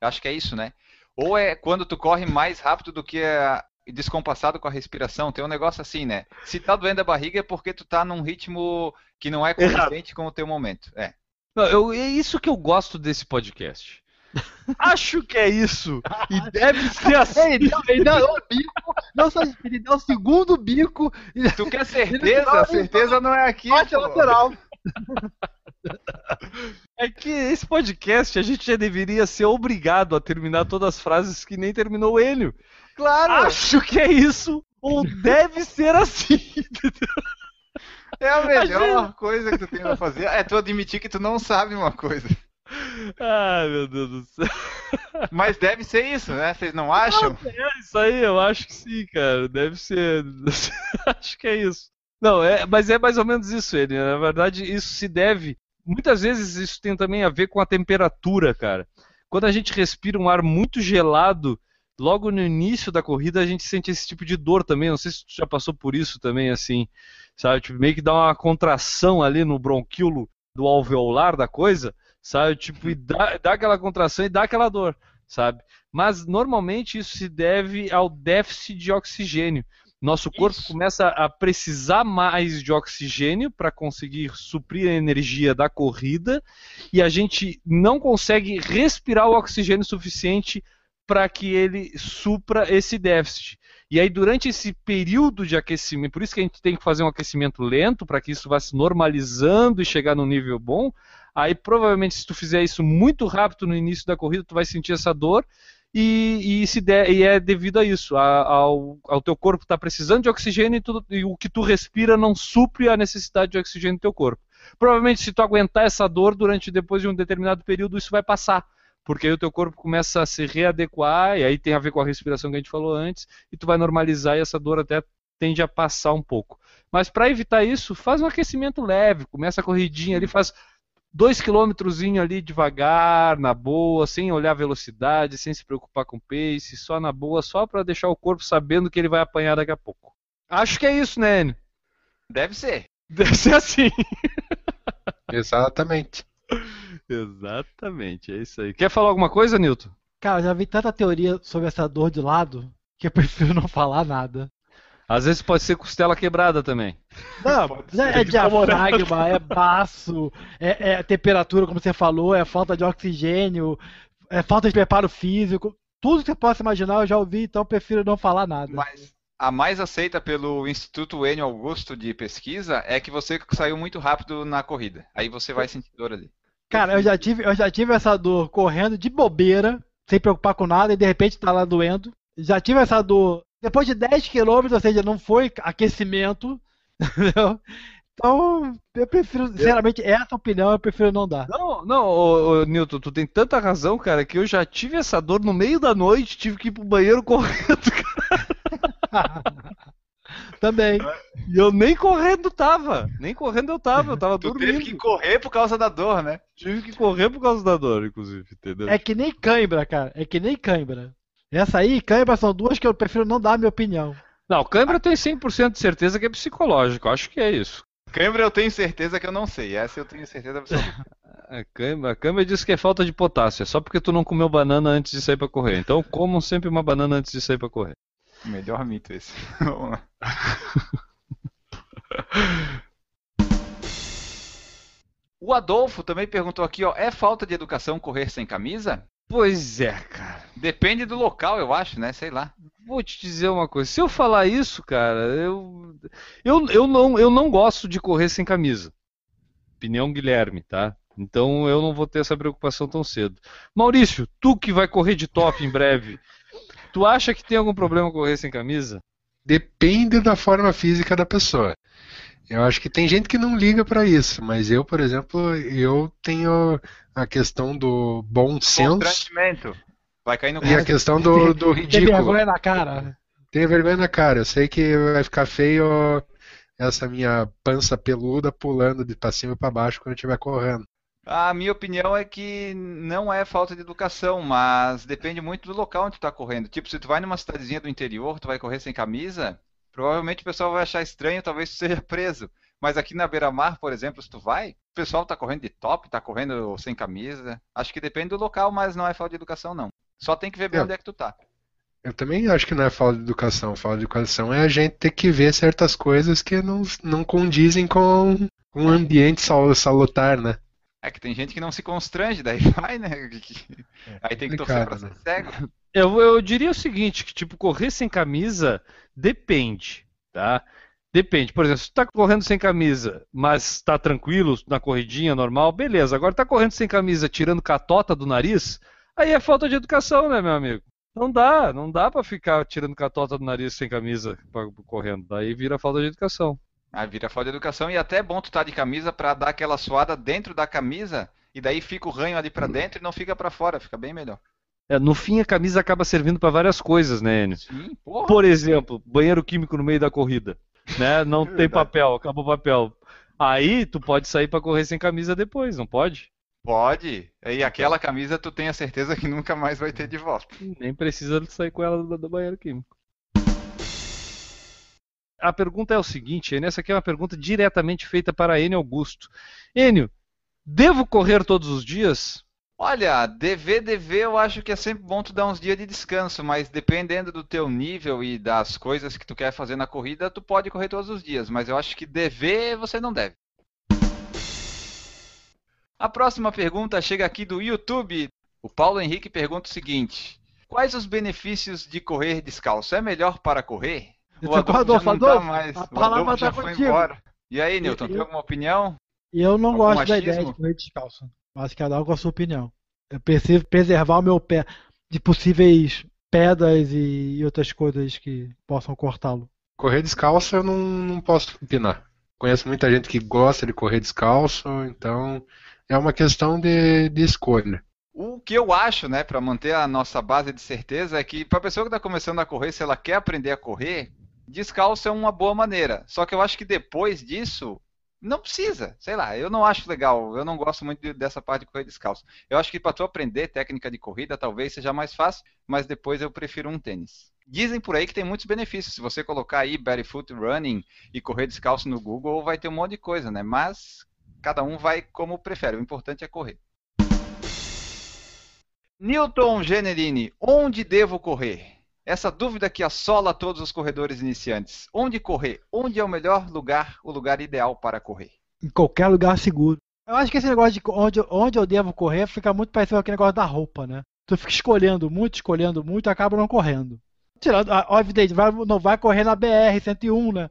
Acho que é isso, né? Ou é quando tu corre mais rápido do que a... descompassado com a respiração. Tem um negócio assim, né? Se tá doendo a barriga é porque tu tá num ritmo que não é condizente com o teu momento. É. Não, eu- é isso que eu gosto desse podcast. Acho que é isso. E deve ser assim. Ele ele dá o bico, não só ele dá o segundo bico Tu quer certeza? A certeza não é aqui. bate a lateral. É que esse podcast a gente já deveria ser obrigado a terminar todas as frases que nem terminou Enio. Claro! Acho que é isso. Ou deve ser assim. É a melhor coisa que tu tem pra fazer. É tu admitir que tu não sabe uma coisa. Ai, meu Deus do céu. Mas deve ser isso, né? Vocês não acham? É isso aí, eu acho que sim, cara. Deve ser. acho que é isso. Não, é, mas é mais ou menos isso, ele. Na verdade, isso se deve. Muitas vezes isso tem também a ver com a temperatura, cara. Quando a gente respira um ar muito gelado, logo no início da corrida a gente sente esse tipo de dor também. Não sei se tu já passou por isso também, assim, sabe? Tipo, meio que dá uma contração ali no bronquíolo do alveolar da coisa, sabe? Tipo, e dá, dá aquela contração e dá aquela dor, sabe? Mas normalmente isso se deve ao déficit de oxigênio. Nosso corpo Isso. começa a precisar mais de oxigênio para conseguir suprir a energia da corrida e a gente não consegue respirar o oxigênio suficiente para que ele supra esse déficit. E aí, durante esse período de aquecimento, por isso que a gente tem que fazer um aquecimento lento para que isso vá se normalizando e chegar num nível bom. Aí, provavelmente, se tu fizer isso muito rápido no início da corrida, tu vai sentir essa dor. E, e se der- e é devido a isso, a- ao, ao teu corpo estar precisando de oxigênio e, tu- e o que tu respira não supre a necessidade de oxigênio do teu corpo. Provavelmente, se tu aguentar essa dor durante depois de um determinado período, isso vai passar, porque aí o teu corpo começa a se readequar e aí tem a ver com a respiração que a gente falou antes e tu vai normalizar e essa dor até tende a passar um pouco. Mas para evitar isso, faz um aquecimento leve, começa a corridinha ali, faz dois quilômetrozinho ali devagar, na boa, sem olhar a velocidade, sem se preocupar com pace, só na boa, só para deixar o corpo sabendo que ele vai apanhar daqui a pouco. Acho que é isso, né, Enio? Deve ser. Deve ser assim. Exatamente. Exatamente, é isso aí. Quer falar alguma coisa, Nilton? Cara, eu já vi tanta teoria sobre essa dor de lado que eu prefiro não falar nada. Às vezes pode ser costela quebrada também. Não, é diafragma, é baço, é, é, temperatura, como você falou, é falta de oxigênio, é falta de preparo físico. Tudo que você possa imaginar eu já ouvi, então eu prefiro não falar nada. Mas a mais aceita pelo Instituto Enio Augusto de pesquisa é que você saiu muito rápido na corrida. Aí você vai sentir dor ali. Cara, eu já tive, eu já tive essa dor correndo de bobeira, sem preocupar com nada, e de repente tá lá doendo. Já tive essa dor depois de 10 quilômetros, ou seja, não foi aquecimento, entendeu? Então, eu prefiro, sinceramente, essa opinião eu prefiro não dar. Não, não, ô, ô, Newton, tu tem tanta razão, cara, que eu já tive essa dor no meio da noite, tive que ir pro banheiro correndo, cara. Também. E eu nem correndo tava. Nem correndo eu tava, eu tava Tu dormindo. teve que correr por causa da dor, né? Tive que correr por causa da dor, inclusive, entendeu? É que nem cãibra, cara. É que nem cãibra. Essa aí, cãibra, são duas que eu prefiro não dar a minha opinião. Não, cãibra eu tenho 100% de certeza que é psicológico, acho que é isso. Cãibra eu tenho certeza que eu não sei, essa eu tenho certeza absoluta. A cãibra, a cãibra diz que é falta de potássio, é só porque tu não comeu banana antes de sair pra correr. Então comam sempre uma banana antes de sair pra correr. Melhor mito esse. Vamos lá. O Adolfo também perguntou aqui, ó, é falta de educação correr sem camisa? Pois é, cara. Depende do local, eu acho, né? Sei lá. Vou te dizer uma coisa. Se eu falar isso, cara, eu, eu, eu, não, eu não gosto de correr sem camisa. Opinião Guilherme, tá? Então eu não vou ter essa preocupação tão cedo. Maurício, tu que vai correr de top em breve, tu acha que tem algum problema correr sem camisa? Depende da forma física da pessoa. Eu acho que tem gente que não liga pra isso, mas eu, por exemplo, eu tenho a questão do bom senso. Vai cair no e a questão do, do Tem ridículo. vergonha na cara. Tenho vergonha na cara. Eu sei que vai ficar feio essa minha pança peluda pulando de pra cima e pra baixo quando eu estiver correndo. A minha opinião é que não é falta de educação, mas depende muito do local onde tu tá correndo. Tipo, se tu vai numa cidadezinha do interior, tu vai correr sem camisa, provavelmente o pessoal vai achar estranho, talvez tu seja preso. Mas aqui na beira-mar, por exemplo, se tu vai, o pessoal tá correndo de top, tá correndo sem camisa. Acho que depende do local, mas não é falta de educação, não. Só tem que ver bem É. onde é que tu tá. Eu também acho que não é falta de educação. Falta de educação é a gente ter que ver certas coisas que não, não condizem com um ambiente sal- salutar, né? É que tem gente que não se constrange, daí vai, né? Aí tem que torcer pra ser cego. Eu, eu diria o seguinte, que tipo, correr sem camisa depende, tá? Depende. Por exemplo, se tu tá correndo sem camisa, mas tá tranquilo na corridinha normal, beleza. Agora tá correndo sem camisa, tirando catota do nariz, aí é falta de educação, né, meu amigo? Não dá, não dá pra ficar tirando catota do nariz sem camisa pra- correndo. Daí vira falta de educação. Aí vira falta de educação e até é bom tu tá de camisa pra dar aquela suada dentro da camisa e daí fica o ranho ali pra dentro e não fica pra fora, fica bem melhor. É, no fim, a camisa acaba servindo pra várias coisas, né, Enio? Sim, porra. Por exemplo, banheiro químico no meio da corrida. Né? Não tem verdade. papel, acabou o papel. Aí tu pode sair pra correr sem camisa depois, não pode? Pode. E aquela camisa tu tem a certeza que nunca mais vai ter de volta. Nem precisa sair com ela do, do banheiro químico. A pergunta é o seguinte, Enio, essa aqui é uma pergunta diretamente feita para Enio Augusto. Enio, devo correr todos os dias? Olha, dever, dever, eu acho que é sempre bom tu dar uns dias de descanso, mas dependendo do teu nível e das coisas que tu quer fazer na corrida, tu pode correr todos os dias, mas eu acho que dever você não deve. A próxima pergunta chega aqui do YouTube. O Paulo Henrique pergunta o seguinte: Quais os benefícios de correr descalço? É melhor para correr? Você Adolfo, já não tá Adolfo, mais. a O palavra já tá foi contigo. embora. E aí, Newton, Eu- tem alguma opinião? Eu não Algum gosto da ideia de correr descalço. Que cada um com a sua opinião. Eu preciso preservar o meu pé de possíveis pedras e outras coisas que possam cortá-lo. Correr descalço eu não, não posso opinar. Conheço muita gente que gosta de correr descalço, então é uma questão de, de escolha. O que eu acho, né, para manter a nossa base de certeza é que para a pessoa que está começando a correr, se ela quer aprender a correr, descalço é uma boa maneira. Só que eu acho que depois disso, não precisa. Sei lá, eu não acho legal. Eu não gosto muito de, dessa parte de correr descalço. Eu acho que para tu aprender técnica de corrida, talvez seja mais fácil, mas depois eu prefiro um tênis. Dizem por aí que tem muitos benefícios. Se você colocar aí barefoot running e correr descalço no Google, vai ter um monte de coisa, né? Mas cada um vai como prefere. O importante é correr. Newton Generini, onde devo correr? Essa dúvida que assola todos os corredores iniciantes. Onde correr? Onde é o melhor lugar, o lugar ideal para correr? Em qualquer lugar seguro. Eu acho que esse negócio de onde, onde eu devo correr fica muito parecido com aquele negócio da roupa, né? Tu fica escolhendo muito, escolhendo muito e acaba não correndo. Tirando, evidente, vai, não vai correr na BR-101, né?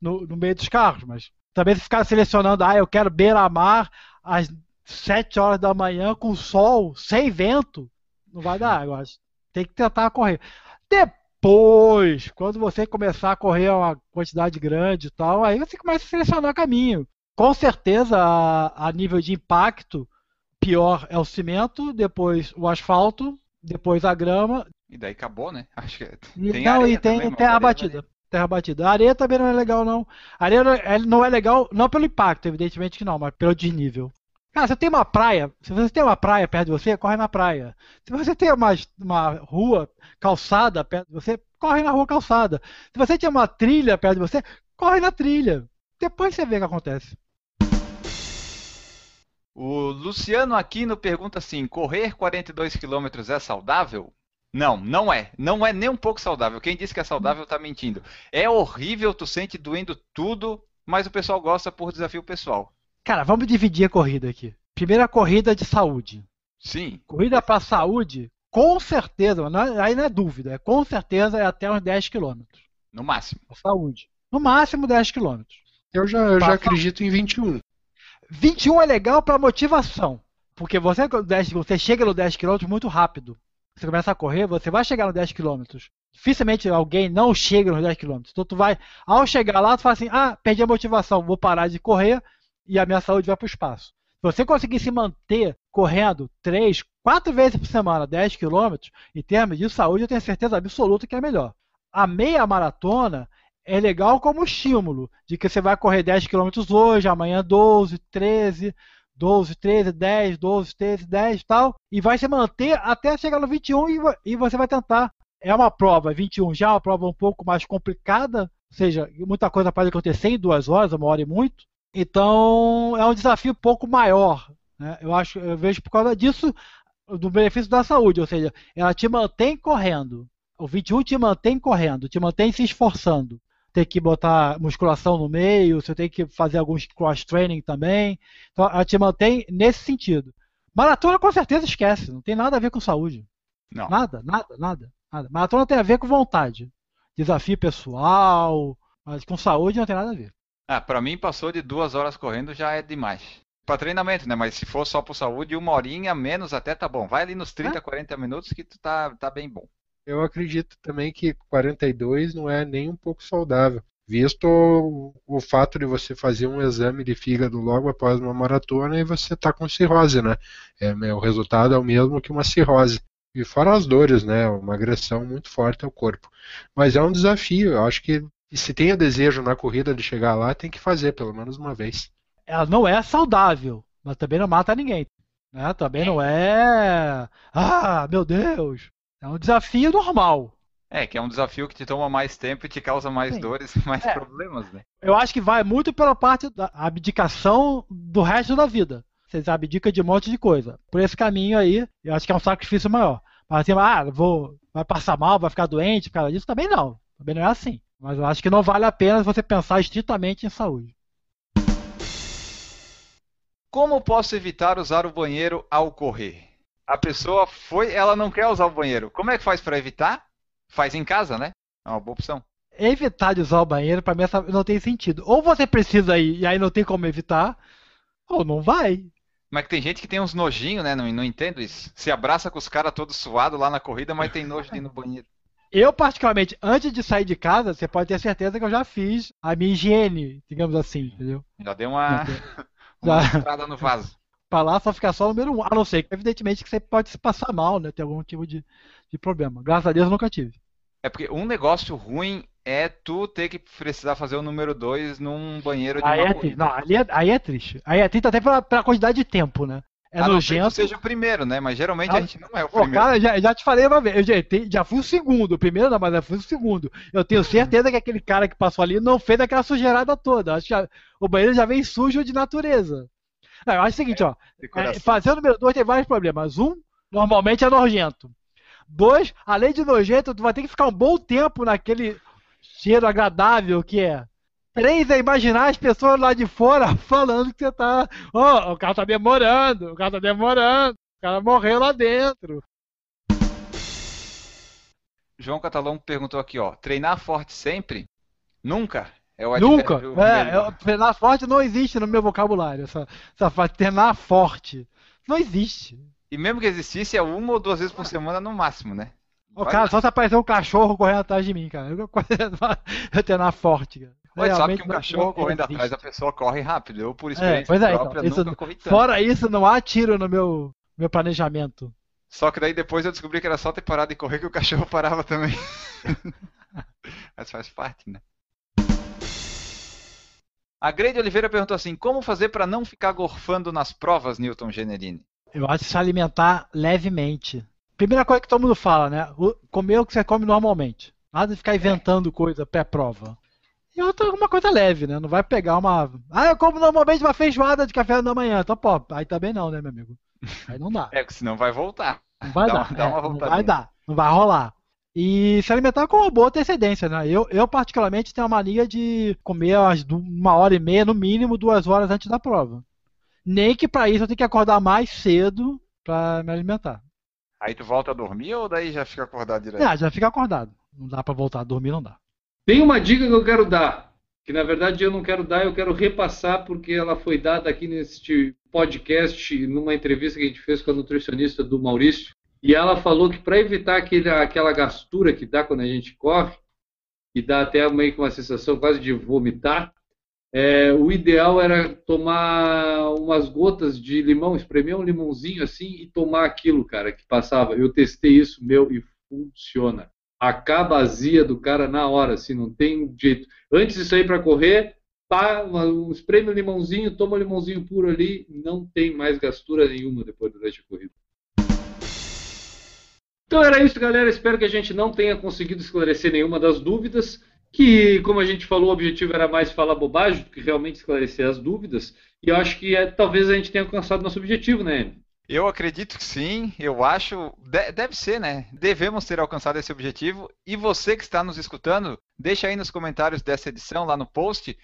No, no meio dos carros, mas também se ficar selecionando, ah, eu quero beira-mar às 7 horas da manhã com sol, sem vento, não vai dar, eu acho. Tem que tentar correr. Depois, quando você começar a correr uma quantidade grande e tal, aí você começa a selecionar caminho. Com certeza, a, a nível de impacto, pior é o cimento, depois o asfalto, depois a grama. E daí acabou, né? Acho que tem não, e tem também, terra batida. Terra batida. A areia também não é legal, não. A areia não é legal, não pelo impacto, evidentemente que não, mas pelo desnível. Cara, você tem uma praia, se você tem uma praia perto de você, corre na praia. Se você tem uma, uma rua calçada perto de você, corre na rua calçada. Se você tem uma trilha perto de você, corre na trilha. Depois você vê o que acontece. O Luciano Aquino pergunta assim: correr 42 km é saudável? Não, não é. Não é nem um pouco saudável. Quem disse que é saudável está mentindo. É horrível, tu sente doendo tudo, mas o pessoal gosta por desafio pessoal. Cara, vamos dividir a corrida aqui. Primeira corrida de saúde. Sim. Corrida para saúde, com certeza, não é, aí não é dúvida, é, com certeza é até uns 10 km. No máximo. Pra saúde. No máximo 10 km. Eu já, eu já acredito em 21. 21 é legal para motivação. Porque você, você chega no 10 km muito rápido. Você começa a correr, você vai chegar no 10 km. Dificilmente alguém não chega nos 10 km. Então tu vai, ao chegar lá, tu fala assim: ah, perdi a motivação, vou parar de correr, e a minha saúde vai para o espaço. Se você conseguir se manter correndo 3, 4 vezes por semana, 10 quilômetros, em termos de saúde, eu tenho certeza absoluta que é melhor. A meia maratona é legal como estímulo, de que você vai correr 10 quilômetros hoje, amanhã 12, 13, 12, 13, 10, 12, 13, 10 e tal, e vai se manter até chegar no 21 e você vai tentar. É uma prova, 21 já é uma prova um pouco mais complicada, ou seja, muita coisa pode acontecer em duas horas, uma hora e muito, então é um desafio um pouco maior. Né? Eu acho, eu vejo por causa disso do benefício da saúde, ou seja, ela te mantém correndo. O 21 te mantém correndo, te mantém se esforçando. Tem que botar musculação no meio, você tem que fazer alguns cross training também. Então ela te mantém nesse sentido. Maratona com certeza esquece, não tem nada a ver com saúde. Não. Nada, nada, nada, nada. Maratona tem a ver com vontade. Desafio pessoal, mas com saúde não tem nada a ver. Ah, pra mim passou de duas horas correndo já é demais. Pra treinamento, né? Mas se for só por saúde, uma horinha menos até tá bom. Vai ali nos 30, é? 40 minutos que tu tá, tá bem bom. Eu acredito também que 42 não é nem um pouco saudável. Visto o, o fato de você fazer um exame de fígado logo após uma maratona e você tá com cirrose, né? É, o resultado é o mesmo que uma cirrose. E fora as dores, né? Uma agressão muito forte ao corpo. Mas é um desafio. Eu acho que e se tem o desejo na corrida de chegar lá, tem que fazer pelo menos uma vez. Ela não é saudável, mas também não mata ninguém. Né? Também não é. Ah, meu Deus! É um desafio normal. É, que é um desafio que te toma mais tempo e te causa mais Sim. dores e mais é. problemas, né? Eu acho que vai muito pela parte da abdicação do resto da vida. Você abdica de um monte de coisa. Por esse caminho aí, eu acho que é um sacrifício maior. Mas assim, ah, vou, vai passar mal, vai ficar doente por causa disso, também não. Também não é assim. Mas eu acho que não vale a pena você pensar estritamente em saúde. Como posso evitar usar o banheiro ao correr? A pessoa foi, ela não quer usar o banheiro. Como é que faz para evitar? Faz em casa, né? É uma boa opção. Evitar de usar o banheiro, para mim, não tem sentido. Ou você precisa ir e aí não tem como evitar, ou não vai. Mas que tem gente que tem uns nojinhos, né? Não, não entendo isso. Se abraça com os caras todos suados lá na corrida, mas tem nojo de ir no banheiro. Eu, particularmente, antes de sair de casa, você pode ter certeza que eu já fiz a minha higiene, digamos assim, entendeu? Já deu uma, uma já... entrada no vaso. pra lá só ficar só o número um. A não ser que, evidentemente, que você pode se passar mal, né? Ter algum tipo de, de problema. Graças a Deus eu nunca tive. É porque um negócio ruim é tu ter que precisar fazer o número 2 num banheiro de Aí uma é, não, aí, é, aí é triste. Aí é triste até pela, pela quantidade de tempo, né? É não nojento. tu seja o primeiro, né? Mas geralmente Ah, a gente não é o primeiro. cara, já, já te falei uma vez, eu já, te- já fui o segundo, o primeiro não, mas eu fui o segundo. Eu tenho certeza que aquele cara que passou ali não fez aquela sujeirada toda. Acho que já- o banheiro já vem sujo de natureza. Não, eu acho o seguinte, ó. de É, fazer o número 2 tem vários problemas. Um, normalmente é nojento. Dois, além de nojento, tu vai ter que ficar um bom tempo naquele cheiro agradável que é. Três é imaginar as pessoas lá de fora falando que você tá. Ó, o cara tá demorando, o cara tá demorando, o cara morreu lá dentro. João Catalão perguntou aqui, ó. Treinar forte sempre? Nunca? É o Nunca. É, melhor. eu- treinar forte não existe no meu vocabulário. Essa, essa frase, treinar forte. Não existe. E mesmo que existisse, é uma ou duas vezes por semana no máximo, né? Ô, cara, só se aparecer um cachorro correndo atrás de mim, cara. Eu, eu treinar forte, cara. Oi, sabe que um cachorro correndo existe. atrás, a pessoa corre rápido. Eu, por É, experiência pois é, própria, então, isso, nunca corri tanto. fora isso, não há tiro no meu, meu planejamento. Só que daí depois eu descobri que era só ter parado de correr que o cachorro parava também. Mas faz parte, né? A Grade Oliveira perguntou assim: como fazer para não ficar gorfando nas provas, Newton Generini? Eu acho que se alimentar levemente. Primeira coisa que todo mundo fala, né? O- Comer o que você come normalmente. Nada de É. ficar inventando coisa pré-prova. E outra, alguma coisa leve, né? Não vai pegar uma. Ah, eu como normalmente uma feijoada de café da manhã. Então, pô, aí também não, né, meu amigo? Aí não dá. É, porque senão vai voltar. Não vai Dá dar. uma- dá é, não vai dar. Não vai rolar. E se alimentar com uma boa antecedência, né? Eu, eu particularmente, tenho a mania de comer uma hora e meia, no mínimo, duas horas antes da prova. Nem que pra isso eu tenho que acordar mais cedo pra me alimentar. Aí tu volta a dormir ou daí já fica acordado direto? Ah, já fica acordado. Não dá pra voltar a dormir, não dá. Tem uma dica que eu quero dar, que na verdade eu não quero dar, eu quero repassar porque ela foi dada aqui neste podcast, numa entrevista que a gente fez com a nutricionista do Maurício, e ela falou que para evitar aquele, aquela gastura que dá quando a gente corre, que dá até meio que uma sensação quase de vomitar, é, o ideal era tomar umas gotas de limão, espremer um limãozinho assim e tomar aquilo, cara, que passava. Eu testei isso, meu, e funciona acaba a azia do cara na hora, assim, não tem jeito. Antes de sair para correr, pá, um espreme um limãozinho, toma um limãozinho puro ali, não tem mais gastura nenhuma depois durante a corrida. Então era isso, galera. Espero que a gente não tenha conseguido esclarecer nenhuma das dúvidas. Que, como a gente falou, o objetivo era mais falar bobagem do que realmente esclarecer as dúvidas. E eu acho que é, talvez a gente tenha alcançado nosso objetivo, né? Eu acredito que sim, eu acho. de- deve ser, né? Devemos ter alcançado esse objetivo. E você que está nos escutando, deixa aí nos comentários dessa edição, lá no post,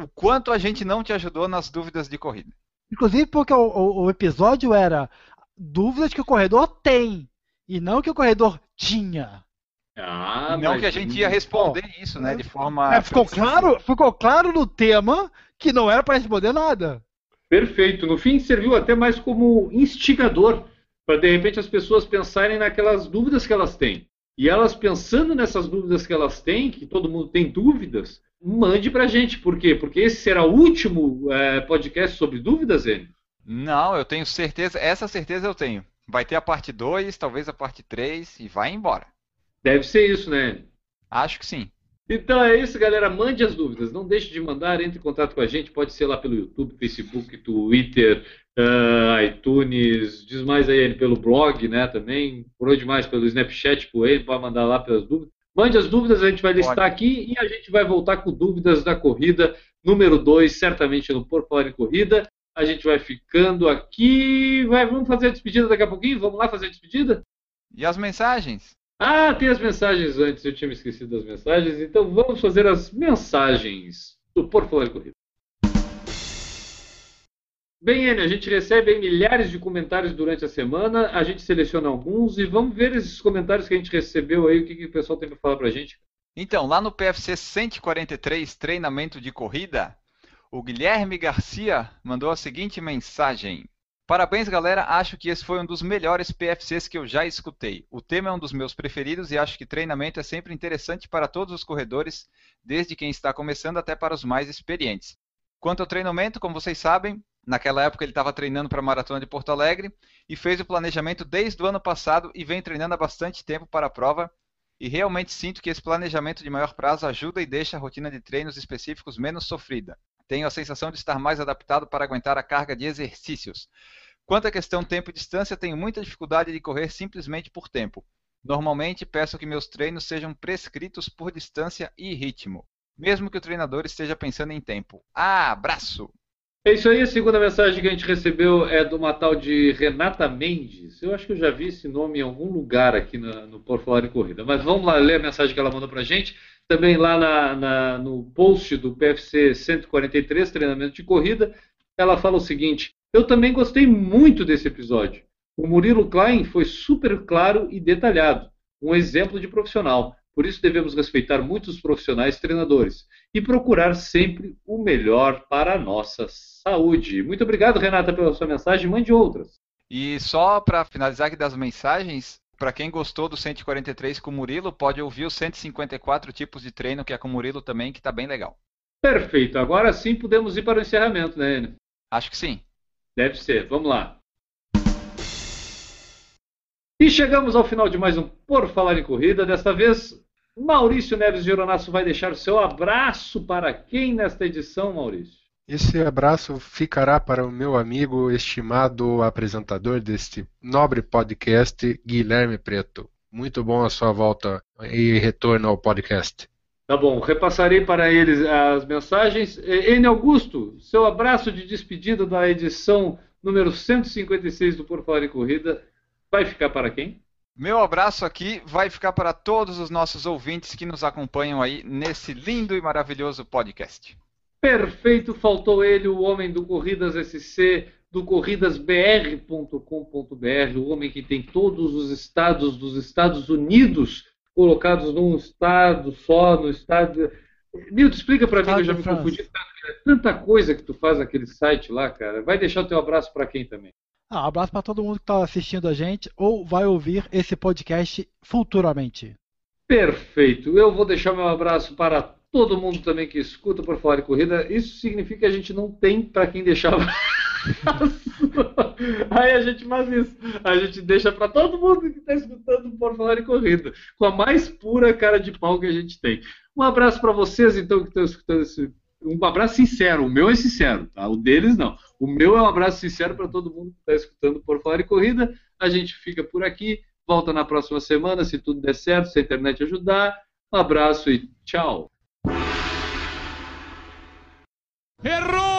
o quanto a gente não te ajudou nas dúvidas de corrida. Inclusive porque o, o- o episódio era dúvidas que o corredor tem e não que o corredor tinha. Ah, não que a gente ia responder isso, né? De forma. É, ficou claro, ficou claro no tema que não era para responder nada. Perfeito. No fim, serviu até mais como instigador para de repente as pessoas pensarem naquelas dúvidas que elas têm. E elas pensando nessas dúvidas que elas têm, que todo mundo tem dúvidas, mande para a gente. Por quê? Porque esse será o último eh, podcast sobre dúvidas, Enio? Não, eu tenho certeza, essa certeza eu tenho. Vai ter a parte 2, talvez a parte 3 e vai embora. Deve ser isso, né? Acho que sim. Então é isso, galera. Mande as dúvidas. Não deixe de mandar. Entre em contato com a gente. Pode ser lá pelo YouTube, Facebook, Twitter, ah, iTunes. Diz mais aí pelo blog, né? Também. Por onde mais? Pelo Snapchat, por ele. Pode mandar lá pelas dúvidas. Mande as dúvidas, a gente vai listar Pode. aqui e a gente vai voltar com dúvidas da corrida número 2, certamente no Por Falar em Corrida. A gente vai ficando aqui. Vai, vamos fazer a despedida daqui a pouquinho? Vamos lá fazer a despedida? E as mensagens? Ah, tem as mensagens antes, eu tinha me esquecido das mensagens, então vamos fazer as mensagens do Por Falar em Corrida. Bem, Enio, a gente recebe milhares de comentários durante a semana, a gente seleciona alguns e vamos ver esses comentários que a gente recebeu aí, o que, que o pessoal tem para falar para a gente. Então, lá no PFC 143, treinamento de corrida, o Guilherme Garcia mandou a seguinte mensagem. Parabéns, galera. Acho que esse foi um dos melhores PFCs que eu já escutei. O tema é um dos meus preferidos e acho que treinamento é sempre interessante para todos os corredores, desde quem está começando até para os mais experientes. Quanto ao treinamento, como vocês sabem, naquela época ele estava treinando para a Maratona de Porto Alegre e fez o planejamento desde o ano passado e vem treinando há bastante tempo para a prova e realmente sinto que esse planejamento de maior prazo ajuda e deixa a rotina de treinos específicos menos sofrida. Tenho a sensação de estar mais adaptado para aguentar a carga de exercícios. Quanto à questão tempo e distância, tenho muita dificuldade de correr simplesmente por tempo. Normalmente peço que meus treinos sejam prescritos por distância e ritmo, mesmo que o treinador esteja pensando em tempo. Ah, abraço! É isso aí, a segunda mensagem que a gente recebeu é de uma tal de Renata Mendes. Eu acho que eu já vi esse nome em algum lugar aqui no, no Por Falar em Corrida. Mas vamos lá ler a mensagem que ela mandou pra gente. Também lá na, na, no post do PFC 143, treinamento de corrida, ela fala o seguinte: Eu também gostei muito desse episódio. O Murilo Klein foi super claro e detalhado, um exemplo de profissional. Por isso devemos respeitar muitos profissionais treinadores e procurar sempre o melhor para a nossa saúde. Muito obrigado, Renata, pela sua mensagem. Mande outras. E só para finalizar aqui das mensagens, para quem gostou do 143 com o Murilo, pode ouvir os 154 tipos de treino que é com o Murilo também, que está bem legal. Perfeito. Agora sim podemos ir para o encerramento, né, Enio? Acho que sim. Deve ser. Vamos lá. E chegamos ao final de mais um Por Falar em Corrida. Desta vez, Maurício Neves Gironasso vai deixar o seu abraço para quem nesta edição, Maurício? Esse abraço ficará para o meu amigo, estimado apresentador deste nobre podcast, Guilherme Preto. Muito bom a sua volta e retorno ao podcast. Tá bom, repassarei para eles as mensagens. N. Augusto, seu abraço de despedida da edição número 156 do Por Falar em Corrida vai ficar para quem? Meu abraço aqui vai ficar para todos os nossos ouvintes que nos acompanham aí nesse lindo e maravilhoso podcast. Perfeito, faltou ele, o homem do Corridas SC, do corridasbr.com.br, o homem que tem todos os estados dos Estados Unidos colocados num estado só, no estado. Nilton, explica para mim, que eu já me confundi. Tanta coisa que tu faz naquele site lá, cara. Vai deixar o teu abraço para quem também? Ah, um abraço para todo mundo que está assistindo a gente ou vai ouvir esse podcast futuramente. Perfeito. Eu vou deixar meu abraço para todo mundo também que escuta por falar de corrida. Isso significa que a gente não tem para quem deixar. Aí a gente faz isso. A gente deixa para todo mundo que está escutando por falar de corrida, com a mais pura cara de pau que a gente tem. Um abraço para vocês, então, que estão escutando esse um abraço sincero. O meu é sincero, tá? O deles não. O meu é um abraço sincero para todo mundo que está escutando por Falar de Corrida. A gente fica por aqui. Volta na próxima semana, se tudo der certo, se a internet ajudar. Um abraço e tchau. Errou!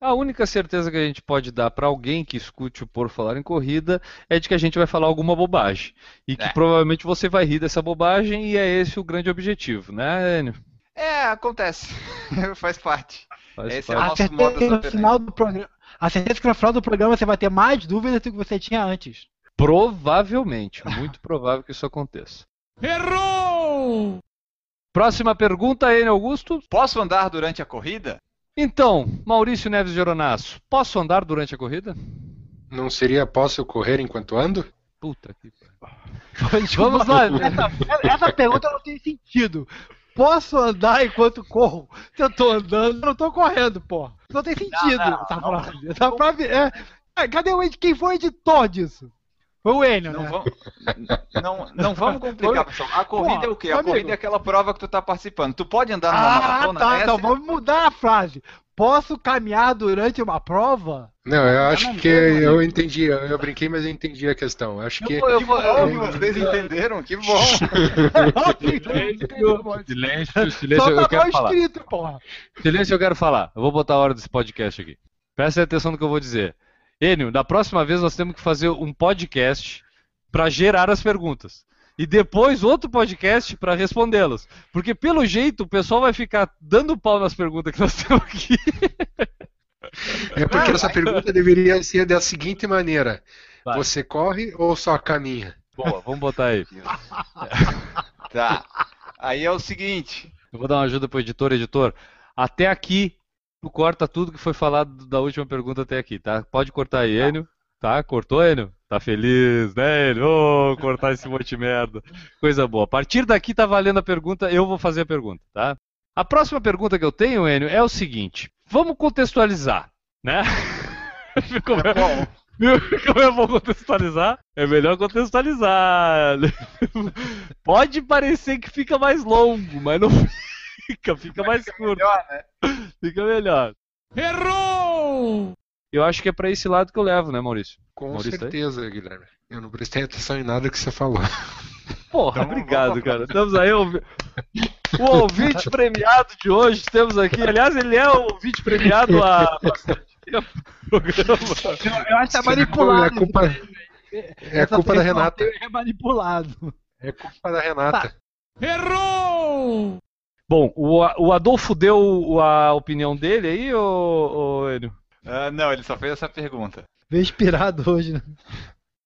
A única certeza que a gente pode dar para alguém que escute o Por Falar em Corrida é de que a gente vai falar alguma bobagem. E que é. provavelmente você vai rir dessa bobagem e é esse o grande objetivo, né, Enio? É, acontece. Faz parte. Faz Esse parte. é o nosso modo no final do programa. A certeza que no final do programa você vai ter mais dúvidas do que você tinha antes. Provavelmente, muito provável que isso aconteça. Errou! Próxima pergunta, Enio Augusto. Posso andar durante a corrida? Então, Maurício Neves Geronasso, posso andar durante a corrida? Não seria posso correr enquanto ando? Puta que Vamos lá. Essa, essa pergunta não tem sentido posso andar enquanto corro. Se eu tô andando, eu não tô correndo, pô. Não tem sentido não, não, essa frase. Essa frase é... Cadê o quem foi o editor disso? Foi o Enio, não né? Vamos, não, não vamos complicar, pessoal. A corrida é o quê? A amigo. corrida é aquela prova que tu tá participando. Tu pode andar numa ah, maratona? Tá, então vamos mudar a frase. Posso caminhar durante uma prova? Não, eu acho que eu entendi. Eu, eu, brinquei, mas eu entendi a questão. Acho que. Eu, vou, eu, vocês entenderam? Que bom! silêncio, silêncio, eu quero falar. Escrito, porra. Silêncio, eu quero falar. Eu vou botar a hora desse podcast aqui. Presta atenção no que eu vou dizer. Enio, da próxima vez nós temos que fazer um podcast para gerar as perguntas e depois outro podcast para respondê-las. Porque pelo jeito o pessoal vai ficar dando pau nas perguntas que nós temos aqui. É porque essa pergunta deveria ser da seguinte maneira: vai. Você corre ou só caminha? Boa, vamos botar aí. tá. Aí é o seguinte. Eu vou dar uma ajuda pro editor, editor. Até aqui, tu corta tudo que foi falado da última pergunta até aqui, tá? Pode cortar aí, tá. Enio. Tá? Cortou, Enio? Tá feliz, né, Enio? Oh, cortar esse monte de merda. Coisa boa. A partir daqui tá valendo a pergunta, eu vou fazer a pergunta, tá? A próxima pergunta que eu tenho, Enio, é o seguinte. Vamos contextualizar, né? Ficou... Como eu vou contextualizar? É melhor contextualizar. Pode parecer que fica mais longo, mas não fica, fica mais curto. Melhor, né? Fica melhor. Errou! Eu acho que é pra esse lado que eu levo, né, Maurício? Com Maurício, tá certeza, Guilherme. Eu não prestei atenção em nada que você falou. Porra, Então, obrigado, cara. Estamos aí, ouvi- o ouvinte premiado de hoje, temos aqui. Aliás, ele é o ouvinte premiado há bastante tempo programa. Eu, eu acho que tá manipulado. É culpa, é culpa da pressão Renata. É manipulado. É culpa da Renata. Bom, o, o Adolfo deu o- a opinião dele aí, ô, ô Enio? Ah, não, ele só fez essa pergunta. Veio inspirado hoje, né?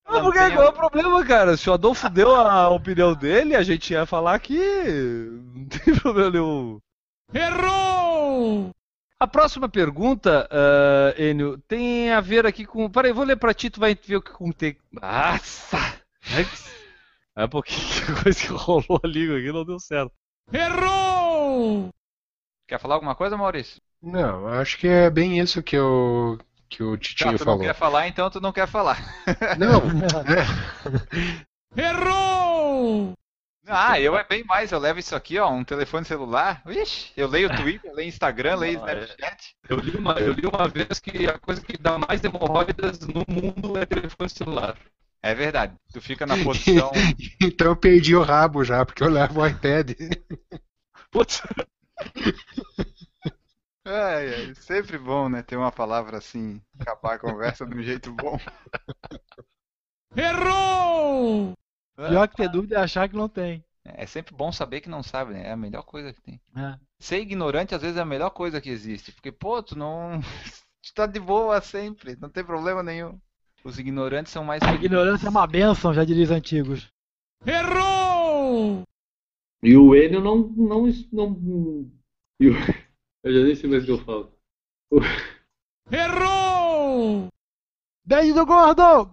Ah, porque qual é o problema, cara? Se o Adolfo deu a opinião dele, a gente ia falar que não tem problema nenhum. Errou! A próxima pergunta, ah, Enio, tem a ver aqui com. Peraí, vou ler pra ti, tu vai ver o que contei. Nossa! É porque a coisa que rolou ali aqui não deu certo. Quer falar alguma coisa, Maurício? Não, acho que é bem isso que o, que o Tá, Titinho tu não falou. quer falar, então tu não quer falar. Não, Ah, eu é bem mais, eu levo isso aqui, ó, um telefone celular. Ixi, eu leio Twitter, leio Instagram, leio Não, é- Snapchat. Eu li, uma, eu li uma vez que a coisa que dá mais hemorroidas no mundo é telefone celular. É verdade. Tu fica na posição. então eu perdi o rabo já, porque eu levo o iPad. Putz, Ai, ai, sempre bom, né? Ter uma palavra assim, acabar a conversa de um jeito bom. Pior que ter dúvida é achar que não tem. É sempre bom saber que não sabe, né? É a melhor coisa que tem. É. Ser ignorante às vezes é a melhor coisa que existe. Porque, pô, tu não. Tu tá de boa sempre, não tem problema nenhum. Os ignorantes são mais A ignorância é uma benção, já diriam os antigos. E o Enio não. não, não e o- eu já nem sei mais o que eu falo. Beijo do gordo!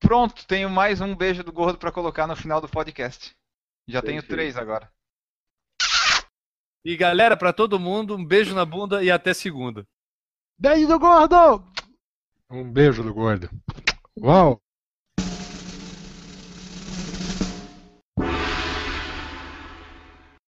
Pronto, tenho mais um beijo do gordo pra colocar no final do podcast. Já tenho Perfeito. três agora. E galera, pra todo mundo, um beijo na bunda e até segunda. Beijo do gordo! Um beijo do gordo. Uau!